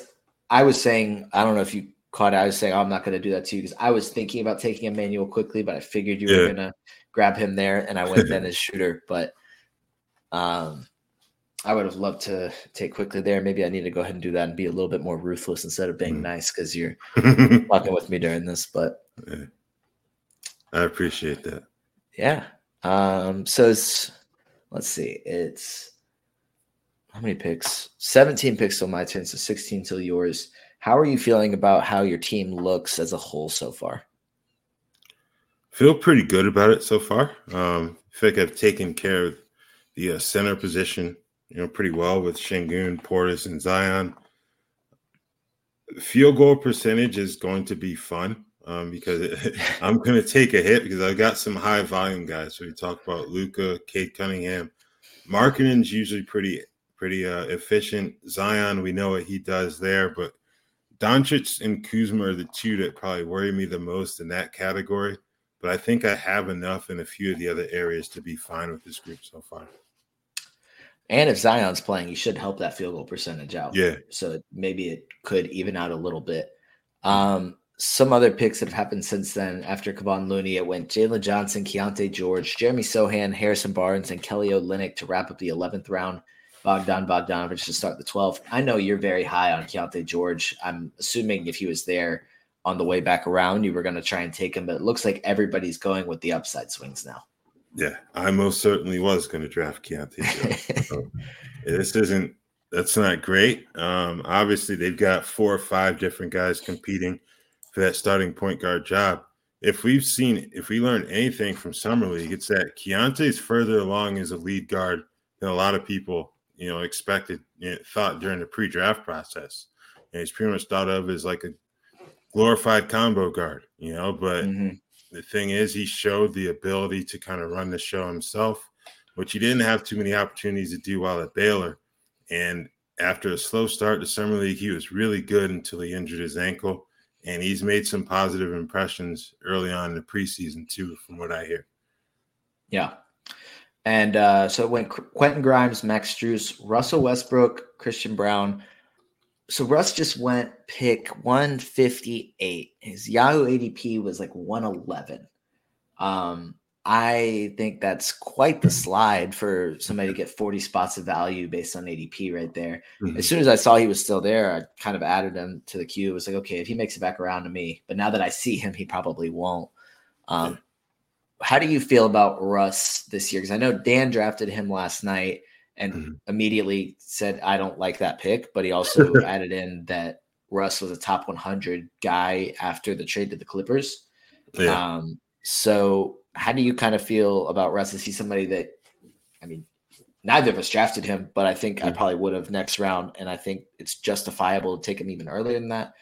I was saying, I don't know if you caught it. I was saying, oh, I'm not going to do that to you because I was thinking about taking Immanuel Quickley, but I figured you yeah. were going to grab him there, and I went Dennis Schroeder. But um, I would have loved to take Quickley there. Maybe I need to go ahead and do that and be a little bit more ruthless instead of being mm. nice because you're fucking with me during this. But yeah. I appreciate that. Yeah. Um, so it's let's see, it's how many picks? 17 picks till my turn, so 16 till yours. How are you feeling about how your team looks as a whole so far? Feel pretty good about it so far. Um, I feel like I've taken care of the uh, center position, you know, pretty well with Sengun, Portis, and Zion. Field goal percentage is going to be fun um, because it, I'm going to take a hit because I've got some high volume guys. So we talk about Luka, Cade Cunningham. Markkanen's usually pretty pretty uh, efficient. Zion, we know what he does there, but Doncic and Kuzma are the two that probably worry me the most in that category. But I think I have enough in a few of the other areas to be fine with this group so far. And if Zion's playing, he should help that field goal percentage out. Yeah. So maybe it could even out a little bit. Um, some other picks that have happened since then after Kevon Looney, it went Jalen Johnson, Keyonte George, Jeremy Sochan, Harrison Barnes, and Kelly Olynyk to wrap up the 11th round. Bogdan Bogdanovic to start the 12th. I know you're very high on Keyonte George. I'm assuming if he was there on the way back around, you were going to try and take him, but it looks like everybody's going with the upside swings now. Yeah, I most certainly was going to draft Keyonte. so this isn't that's not great. Um, obviously, they've got four or five different guys competing for that starting point guard job. If we've seen, if we learned anything from summer league, it's that Keyonte's further along as a lead guard than a lot of people, you know, expected, you know, thought during the pre-draft process. And he's pretty much thought of as like a glorified combo guard, you know. But mm-hmm the thing is, he showed the ability to kind of run the show himself, which he didn't have too many opportunities to do while at Baylor. And after a slow start to summer league, he was really good until he injured his ankle. And he's made some positive impressions early on in the preseason too, from what I hear. Yeah. And uh, so went Quentin Grimes, Max Strus, Russell Westbrook, Christian Braun, so Russ just went pick 158. His Yahoo ADP was like 111. Um, I think that's quite the slide for somebody to get 40 spots of value based on ADP right there. Mm-hmm. As soon as I saw he was still there, I kind of added him to the queue. It was like, okay, if he makes it back around to me, but now that I see him, he probably won't. Um, how do you feel about Russ this year? Because I know Dan drafted him last night and mm-hmm. immediately said, I don't like that pick. But he also added in that Russ was a top 100 guy after the trade to the Clippers. Yeah. Um, so, how do you kind of feel about Russ? Is he somebody that, I mean, neither of us drafted him, but I think mm-hmm. I probably would have next round. And I think it's justifiable to take him even earlier than that.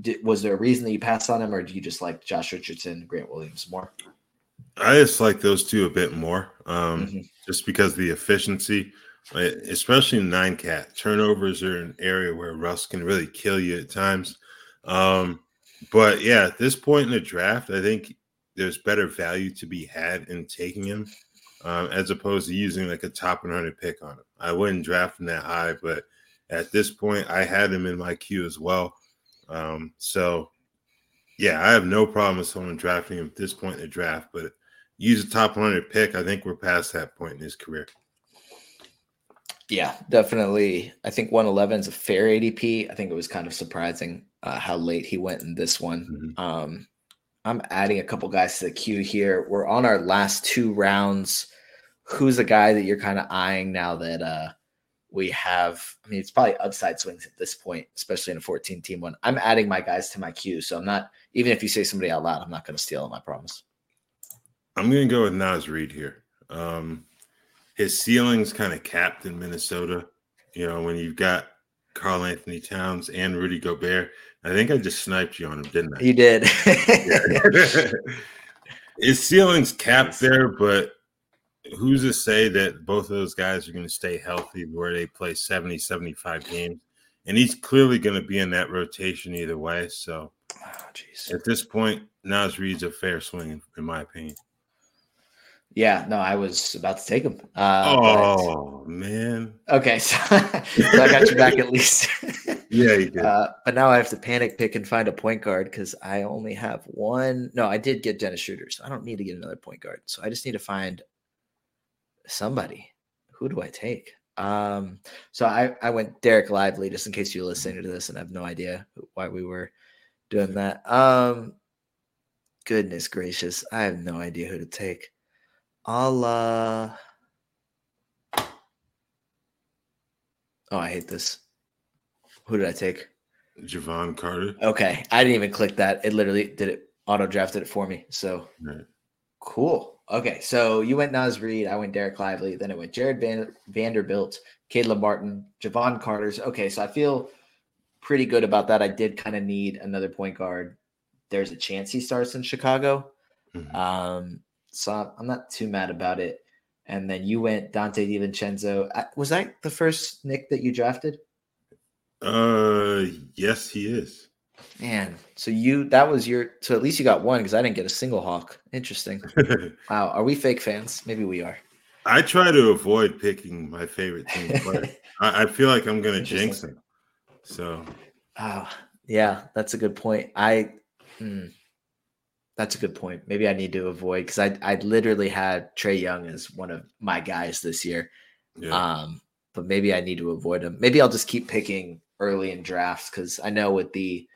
Did, was there a reason that you passed on him, or do you just like Josh Richardson, Grant Williams more? I just like those two a bit more, um, mm-hmm. Just because the efficiency, especially in nine cat turnovers, are an area where Russ can really kill you at times. Um, but yeah, at this point in the draft, I think there's better value to be had in taking him um, as opposed to using like a top 100 pick on him. I wouldn't draft him that high, but at this point, I had him in my queue as well. Um, so yeah, I have no problem with someone drafting him at this point in the draft, but use a top 100 pick, I think we're past that point in his career. Yeah, definitely. I think 111 is a fair ADP. I think it was kind of surprising uh, how late he went in this one. Mm-hmm. Um, I'm adding a couple guys to the queue here. We're on our last two rounds. Who's a guy that you're kind of eyeing now that uh we have? I mean, it's probably upside swings at this point, especially in a 14 team one. I'm adding my guys to my queue, so I'm not even if you say somebody out loud, I'm not going to steal them. I promise. I'm going to go with Naz Reid here. Um, his ceiling's kind of capped in Minnesota. You know, when you've got Karl-Anthony Towns and Rudy Gobert. I think I just sniped you on him, didn't I? You did. His ceiling's capped there, but who's to say that both of those guys are going to stay healthy where they play 70, 75 games? And he's clearly going to be in that rotation either way. So oh, at this point, Naz Reid's a fair swing, in my opinion. Yeah, no, I was about to take him. Uh, oh but, man. Okay, so, so, I got you back at least. yeah, you did. Uh, but now I have to panic pick and find a point guard because I only have one. No, I did get Dennis Schroeder, so I don't need to get another point guard. So I just need to find somebody. Who do I take? Um, so I I went Dereck Lively just in case you're listening to this and I have no idea why we were doing that. Um, goodness gracious, I have no idea who to take. I'll uh Oh, I hate this. Who did I take? Jevon Carter. Okay. I didn't even click that. It literally did it auto drafted it for me. So right. cool. Okay. So you went Naz Reid. I went Dereck Lively. Then it went Jarred Van- Vanderbilt, Caleb Martin, Jevon Carter's. Okay. So I feel pretty good about that. I did kind of need another point guard. There's a chance he starts in Chicago. Mm-hmm. Um, so I'm not too mad about it. And then you went Donte DiVincenzo. Was that the first Knick that you drafted? Uh, yes, he is. Man, so you that was your so at least you got one because I didn't get a single hawk. Interesting. wow, are we fake fans? Maybe we are. I try to avoid picking my favorite team, but I, I, feel like I'm gonna jinx them. So, oh yeah, that's a good point. I. Hmm. That's a good point. Maybe I need to avoid because I I literally had Trae Young as one of my guys this year. Yeah. Um, but maybe I need to avoid him. Maybe I'll just keep picking early in drafts because I know with the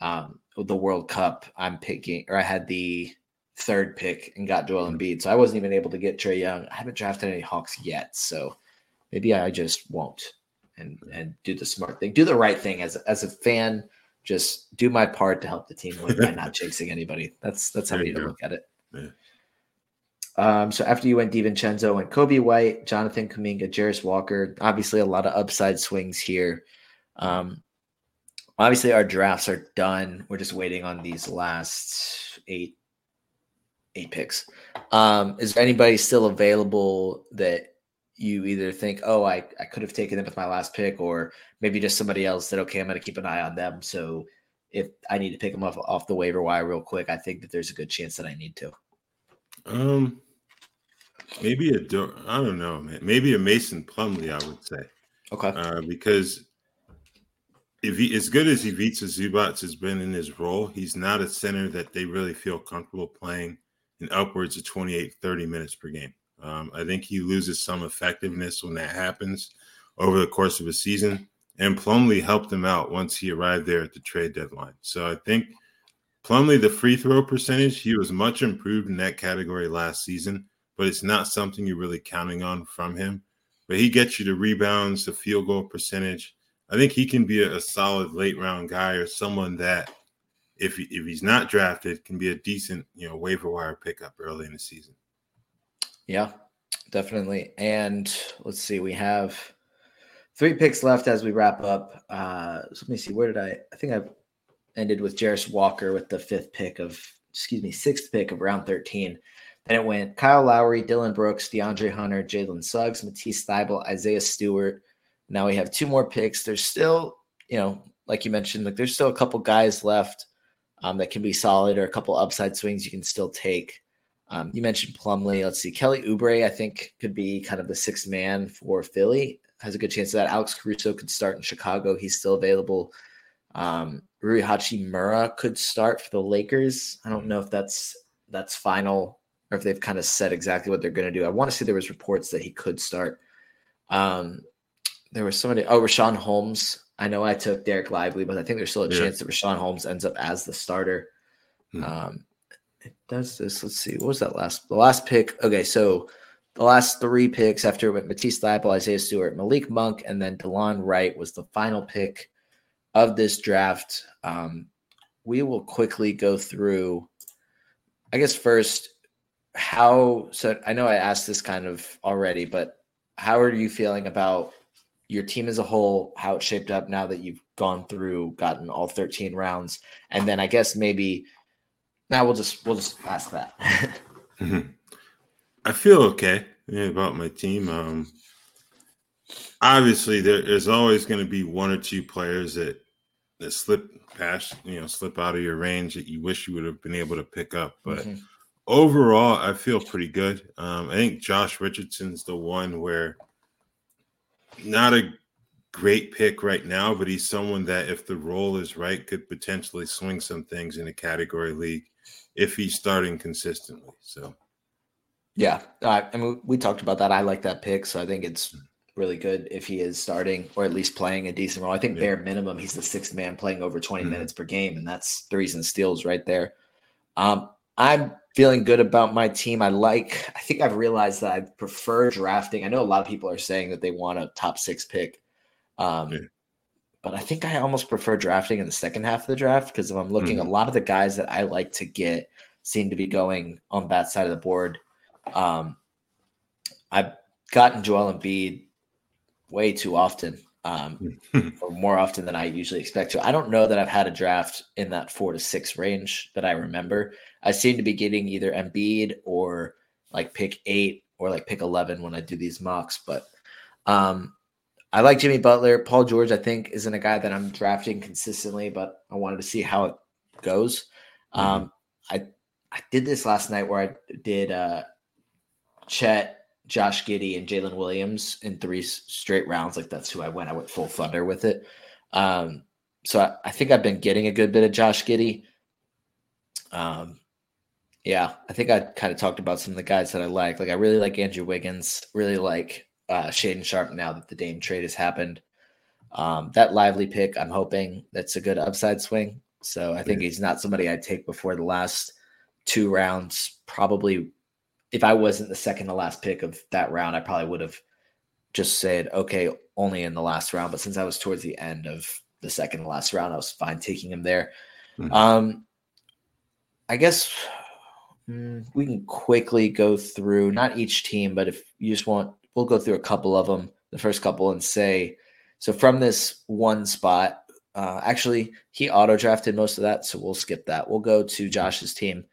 um with the World Cup, I'm picking or I had the third pick and got Joel mm-hmm. Embiid. So I wasn't even able to get Trae Young. I haven't drafted any Hawks yet. So maybe I just won't and and do the smart thing. Do the right thing as as a fan just do my part to help the team win by not chasing anybody. That's that's how to look at it. Yeah. Um, so after you went DiVincenzo and Coby White, Jonathan Kuminga, Jarace Walker, obviously a lot of upside swings here. Um, obviously our drafts are done. We're just waiting on these last eight eight picks. Um, is there anybody still available that you either think, oh, I, I could have taken them with my last pick, or maybe just somebody else said, okay, I'm going to keep an eye on them. So if I need to pick them off off the waiver wire real quick, I think that there's a good chance that I need to. Um, maybe a I don't know, man. Maybe a Mason Plumlee, I would say. Okay. Uh, because if he as good as Ivica Zubac has been in his role, he's not a center that they really feel comfortable playing in upwards of 28, 30 minutes per game. Um, I think he loses some effectiveness when that happens over the course of a season. And Plumlee helped him out once he arrived there at the trade deadline. So I think Plumlee, the free throw percentage, he was much improved in that category last season, but it's not something you're really counting on from him. But he gets you the rebounds, the field goal percentage. I think he can be a, a solid late round guy or someone that, if he, if he's not drafted, can be a decent you know waiver wire pickup early in the season. Yeah, definitely. And let's see, we have three picks left as we wrap up. Uh, so let me see, where did I? I think I ended with Jarace Walker with the fifth pick of, excuse me, sixth pick of round 13. Then it went Kyle Lowry, Dillon Brooks, DeAndre Hunter, Jalen Suggs, Matisse Thybulle, Isaiah Stewart. Now we have two more picks. There's still, you know, like you mentioned, like there's still a couple guys left um, that can be solid or a couple upside swings you can still take. Um, you mentioned Plumlee. Let's see. Kelly Oubre, I think, could be kind of the sixth man for Philly. Has a good chance of that. Alex Caruso could start in Chicago. He's still available. Um, Rui Hachimura could start for the Lakers. I don't know if that's that's final or if they've kind of said exactly what they're going to do. I want to see there was reports that he could start. Um, there was somebody. Oh, Richaun Holmes. I know I took Dereck Lively, but I think there's still a yeah. chance that Richaun Holmes ends up as the starter. Hmm. Um, it does this. Let's see. What was that last? The last pick. Okay, so the last three picks after it went Matisse Thybulle, Isaiah Stewart, Malik Monk, and then Delon Wright was the final pick of this draft. Um, we will quickly go through. I guess first, how? So I know I asked this kind of already, but how are you feeling about your team as a whole? How it shaped up now that you've gone through, gotten all thirteen rounds, and then I guess maybe now we'll just we'll just ask that. mm-hmm. I feel okay yeah, about my team. Um, obviously, there, there's always going to be one or two players that that slip past, you know, slip out of your range that you wish you would have been able to pick up. But mm-hmm. overall, I feel pretty good. Um, I think Josh Richardson's the one where not a great pick right now, but he's someone that, if the role is right, could potentially swing some things in a category league if he's starting consistently. So yeah, I mean, we talked about that. I like that pick, so I think it's really good if he is starting or at least playing a decent role. I think yeah. bare minimum he's the sixth man playing over 20 mm-hmm. minutes per game, and that's threes and steals right there. Um, I'm feeling good about my team. I like. I think I've realized that I prefer drafting. I know a lot of people are saying that they want a top six pick, um, yeah. But I think I almost prefer drafting in the second half of the draft because if I'm looking, mm-hmm. a lot of the guys that I like to get seem to be going on that side of the board. Um, I've gotten Joel Embiid way too often, um, or more often than I usually expect to. I don't know that I've had a draft in that four to six range that I remember. I seem to be getting either Embiid or like pick eight or like pick 11 when I do these mocks. But um, I like Jimmy Butler. Paul George, I think, isn't a guy that I'm drafting consistently, but I wanted to see how it goes. Mm-hmm. Um, I I did this last night where I did uh, Chet, Josh Giddey, and Jalen Williams in three straight rounds. Like that's who I went. I went full thunder with it. Um, so I, I, think I've been getting a good bit of Josh Giddey. Um, yeah, I think I kind of talked about some of the guys that I like. Like I really like Andrew Wiggins. Really like uh, Shaedon Sharpe. Now that the Dame trade has happened, um, that lively pick. I'm hoping that's a good upside swing. So I think he's not somebody I'd take before the last two rounds. Probably if I wasn't the second to last pick of that round, I probably would have just said, okay, only in the last round. But since I was towards the end of the second to last round, I was fine taking him there. Mm-hmm. Um, I guess mm, we can quickly go through not each team, but if you just want, we'll go through a couple of them, the first couple, and say, so from this one spot, uh, actually, he auto drafted most of that, so we'll skip that. We'll go to Josh's team.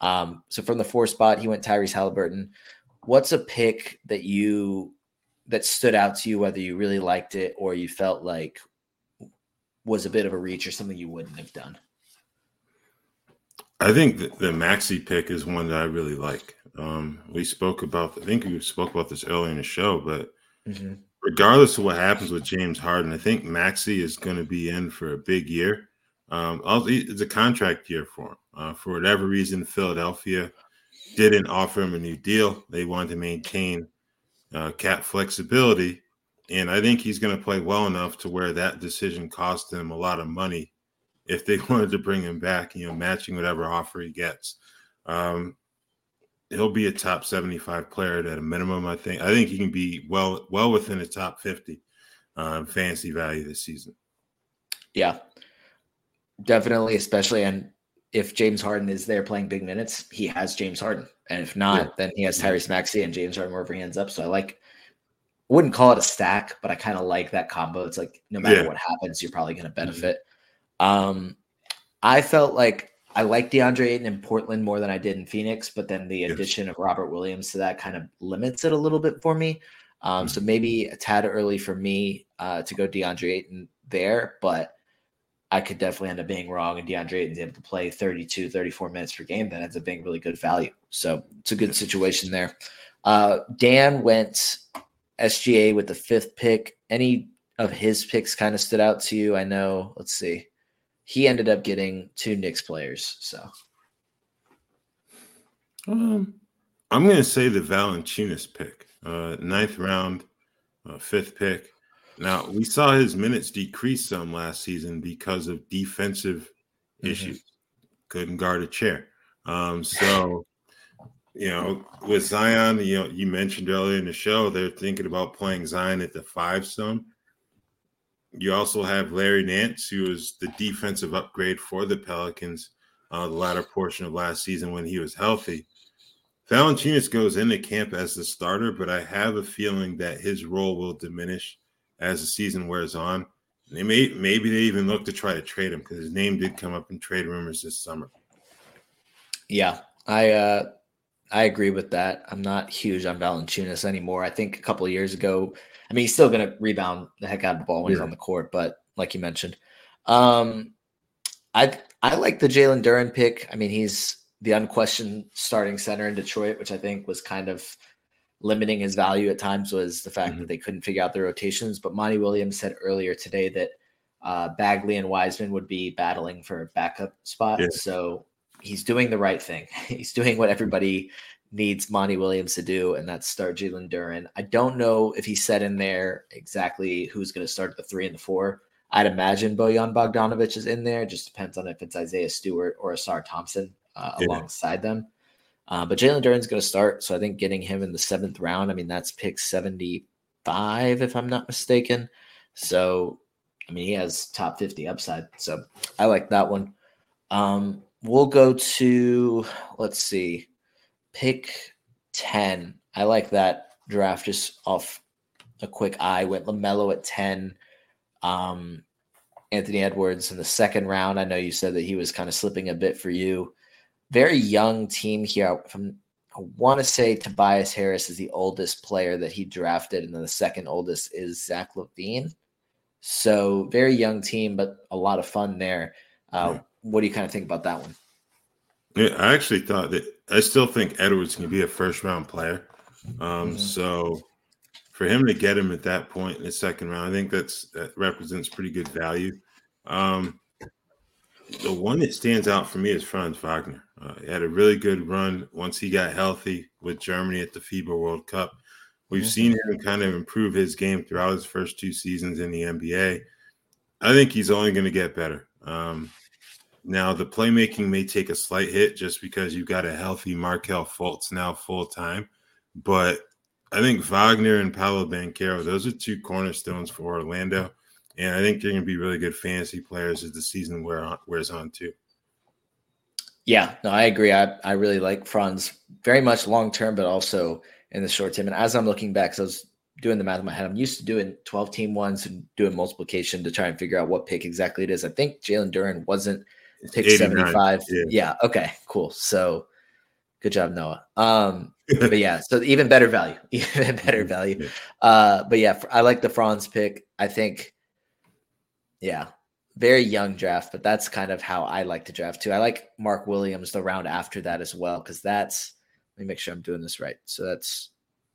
Um, so from the four spot, he went Tyrese Haliburton. What's a pick that you that stood out to you, whether you really liked it or you felt like was a bit of a reach or something you wouldn't have done? I think the, the Maxey pick is one that I really like. Um, we spoke about, I think we spoke about this earlier in the show, but mm-hmm. regardless of what happens with James Harden, I think Maxey is going to be in for a big year. Um, it's a contract year for him. Uh, for whatever reason, Philadelphia didn't offer him a new deal. They wanted to maintain uh, cap flexibility. And I think he's going to play well enough to where that decision cost him a lot of money if they wanted to bring him back, you know, matching whatever offer he gets. Um, he'll be a top 75 player at a minimum, I think. I think he can be well well within the top 50 uh, fantasy value this season. Yeah, definitely, especially and if James Harden is there playing big minutes, he has James Harden, and if not, yeah. then he has Tyrese Maxey and James Harden wherever he ends up. So I like, wouldn't call it a stack, but I kind of like that combo. It's like no matter yeah. what happens, you're probably going to mm-hmm. benefit. Um, I felt like I like DeAndre Ayton in Portland more than I did in Phoenix, but then the yes. addition of Robert Williams to that kind of limits it a little bit for me. Um, mm-hmm. So maybe a tad early for me uh, to go DeAndre Ayton there, but I could definitely end up being wrong. And DeAndre Ayton's able to play 32, 34 minutes per game. That ends up being really good value. So it's a good situation there. Uh, Dan went SGA with the fifth pick. Any of his picks kind of stood out to you? I know. Let's see. He ended up getting two Knicks players. So, um, I'm going to say the Valanciunas pick, uh, ninth round, uh, fifth pick. Now we saw his minutes decrease some last season because of defensive mm-hmm. issues. Couldn't guard a chair. Um, so you know, with Zion, you know, you mentioned earlier in the show they're thinking about playing Zion at the five some. You also have Larry Nance, who was the defensive upgrade for the Pelicans uh, the latter portion of last season when he was healthy. Valanciunas goes into camp as the starter, but I have a feeling that his role will diminish as the season wears on. They may maybe they even look to try to trade him because his name did come up in trade rumors this summer. Yeah, I uh I agree with that. I'm not huge on Valanciunas anymore. I think a couple years ago, I mean, he's still going to rebound the heck out of the ball when yeah. he's on the court, but like you mentioned, um, I I like the Jalen Duren pick. I mean, he's the unquestioned starting center in Detroit, which I think was kind of limiting his value at times was the fact mm-hmm. that they couldn't figure out their rotations. But Monty Williams said earlier today that uh, Bagley and Wiseman would be battling for a backup spot. Yeah. So he's doing the right thing. He's doing what everybody needs Monty Williams to do, and that's start Jalen Duren. I don't know if he said in there exactly who's going to start the three and the four. I'd imagine Bojan Bogdanovic is in there. It Just depends on if it's Isaiah Stewart or Ausar Thompson uh, yeah. alongside them. Uh, but Jalen Duren's going to start. So I think getting him in the seventh round, I mean, that's pick 75, if I'm not mistaken. So, I mean, he has top 50 upside. So I like that one. Um, we'll go to, let's see, pick 10. I like that draft just off a quick eye. Went LaMelo at 10. Um, Anthony Edwards in the second round. I know you said that he was kind of slipping a bit for you. Very young team here. From I want to say Tobias Harris is the oldest player that he drafted, and then the second oldest is Zach LaVine. So very young team, but a lot of fun there. Uh, yeah. What do you kind of think about that one? Yeah, I actually thought that I still think Edwards can be a first round player. Um, mm-hmm. So for him to get him at that point in the second round, I think that's that represents pretty good value. Um, the one that stands out for me is Franz Wagner. Uh, he had a really good run once he got healthy with Germany at the FIBA World Cup. We've mm-hmm. seen him kind of improve his game throughout his first two seasons in the NBA. I think he's only going to get better. Um, now, the playmaking may take a slight hit just because you've got a healthy Markelle Fultz now full time, but I think Wagner and Paolo Banchero, those are two cornerstones for Orlando. And I think they're going to be really good fantasy players as the season wear on, wears on, too. Yeah, no, I agree. I, I really like Franz very much long term, but also in the short term. And as I'm looking back, so I was doing the math in my head, I'm used to doing 12 team ones and doing multiplication to try and figure out what pick exactly it is. I think Jalen Duren wasn't pick 75. Yeah. yeah. Okay, cool. So good job, Noah. Um, but yeah, so even better value, even better value. Uh, but yeah, I like the Franz pick. I think, yeah, very young draft, but that's kind of how I like to draft too. I like Mark Williams the round after that as well because that's. Let me make sure I'm doing this right. So that's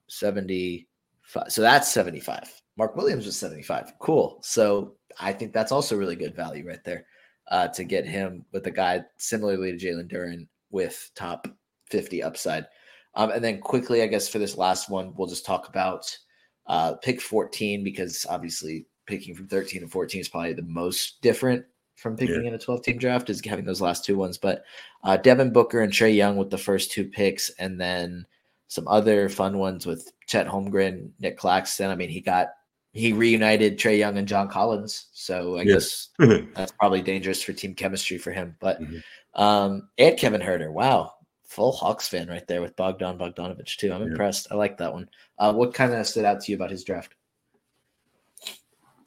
75. So that's 75. Mark Williams was 75. Cool. So I think that's also really good value right there uh, to get him with a guy similarly to Jalen Duren with top 50 upside. Um, and then quickly, I guess for this last one, we'll just talk about uh, pick 14 because obviously picking from 13 to 14 is probably the most different from picking yeah. in a 12 team draft is having those last two ones. But uh, Devin Booker and Trae Young with the first two picks, and then some other fun ones with Chet Holmgren, Nick Claxton. I mean, he got he reunited Trae Young and John Collins, so I yes. guess that's probably dangerous for team chemistry for him. But mm-hmm. um, and Kevin Huerter, wow, full Hawks fan right there with Bogdan Bogdanovic too. I'm yeah. impressed. I like that one. Uh, what kind of stood out to you about his draft?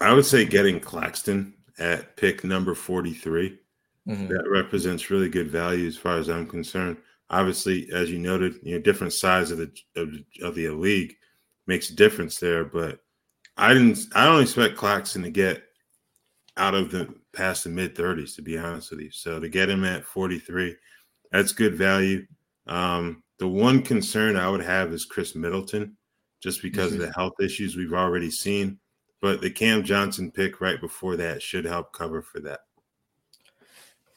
I would say getting Claxton at pick number 43. Mm-hmm. That represents really good value as far as I'm concerned. Obviously, as you noted, you know, different size of the of, of the league makes a difference there. But I didn't. I don't expect Claxton to get out of the past the mid 30s, to be honest with you. So to get him at 43, that's good value. Um, the one concern I would have is Khris Middleton, just because mm-hmm. of the health issues we've already seen. But the Cam Johnson pick right before that should help cover for that.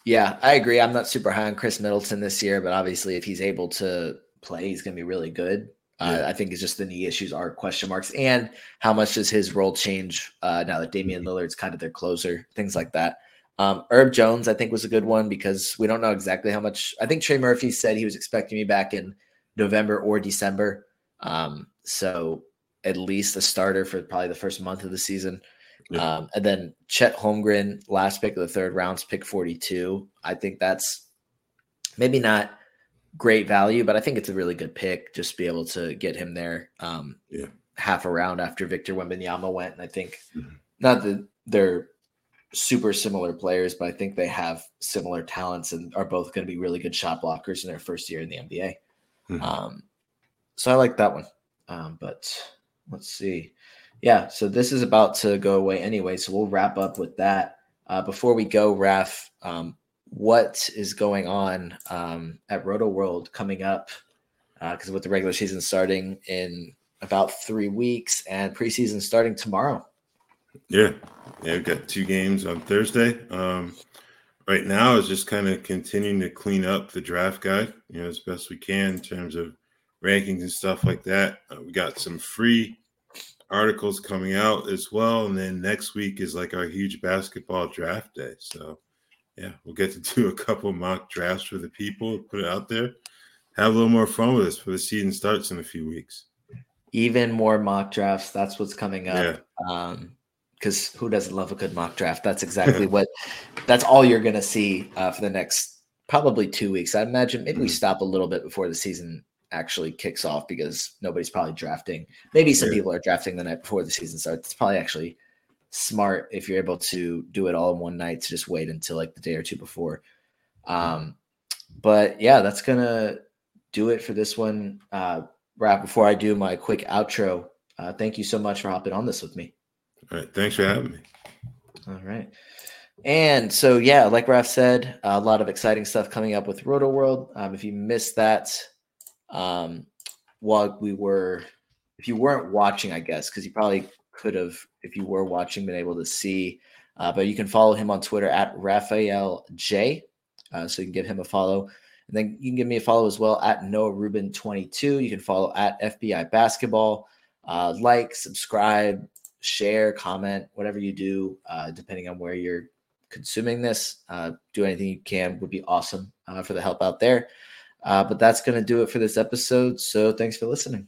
Yeah, I agree. I'm not super high on Khris Middleton this year, but obviously, if he's able to play, he's going to be really good. Uh, I think it's just the knee issues are question marks, and how much does his role change uh, now that Damian mm-hmm. Lillard's kind of their closer, things like that. Um, Herb Jones, I think, was a good one because we don't know exactly how much. I think Trey Murphy said he was expecting me back in November or December. Um, so at least a starter for probably the first month of the season. Yeah. Um, and then Chet Holmgren, last pick of the third rounds, pick 42. I think that's maybe not great value, but I think it's a really good pick. Just be able to get him there um, yeah. half a round after Victor Wembanyama went. And I think mm-hmm. not that they're super similar players, but I think they have similar talents and are both going to be really good shot blockers in their first year in the NBA. Mm-hmm. Um, so I like that one. Um, but let's see. Yeah, so this is about to go away anyway, so we'll wrap up with that. Uh, before we go, Raf, um, what is going on um, at Rotoworld coming up? Because uh, with the regular season starting in about three weeks and preseason starting tomorrow. Yeah, yeah, we've got two games on Thursday. Um, right now is just kind of continuing to clean up the draft guide, you know, as best we can in terms of rankings and stuff like that. Uh, we got some free articles coming out as well. And then next week is like our huge basketball draft day. So, yeah, we'll get to do a couple mock drafts for the people, put it out there, have a little more fun with us for the season starts in a few weeks. Even more mock drafts. That's what's coming up. Yeah. Um, because who doesn't love a good mock draft? That's exactly what. That's all you're going to see uh, for the next probably two weeks. I imagine maybe mm-hmm. we stop a little bit before the season actually kicks off because nobody's probably drafting. Maybe some yeah. people are drafting the night before the season starts. It's probably actually smart if you're able to do it all in one night to just wait until like the day or two before. Um, but yeah, that's gonna do it for this one. Uh, Raf before I do my quick outro. Uh, thank you so much for hopping on this with me. All right, thanks for having me. All right. And so, yeah, like Raf said, a lot of exciting stuff coming up with Rotoworld. Um, if you missed that, um, while we were, if you weren't watching, I guess, because you probably could have, if you were watching, been able to see. Uh, but you can follow him on Twitter at Raphielle J. Uh, so you can give him a follow. And then you can give me a follow as well at Noah Rubin 22. You can follow at FBI Basketball. Uh, like, subscribe, share, comment, whatever you do, uh, depending on where you're consuming this. Uh, do anything you can would be awesome uh, for the help out there. But that's going to do it for this episode. So thanks for listening.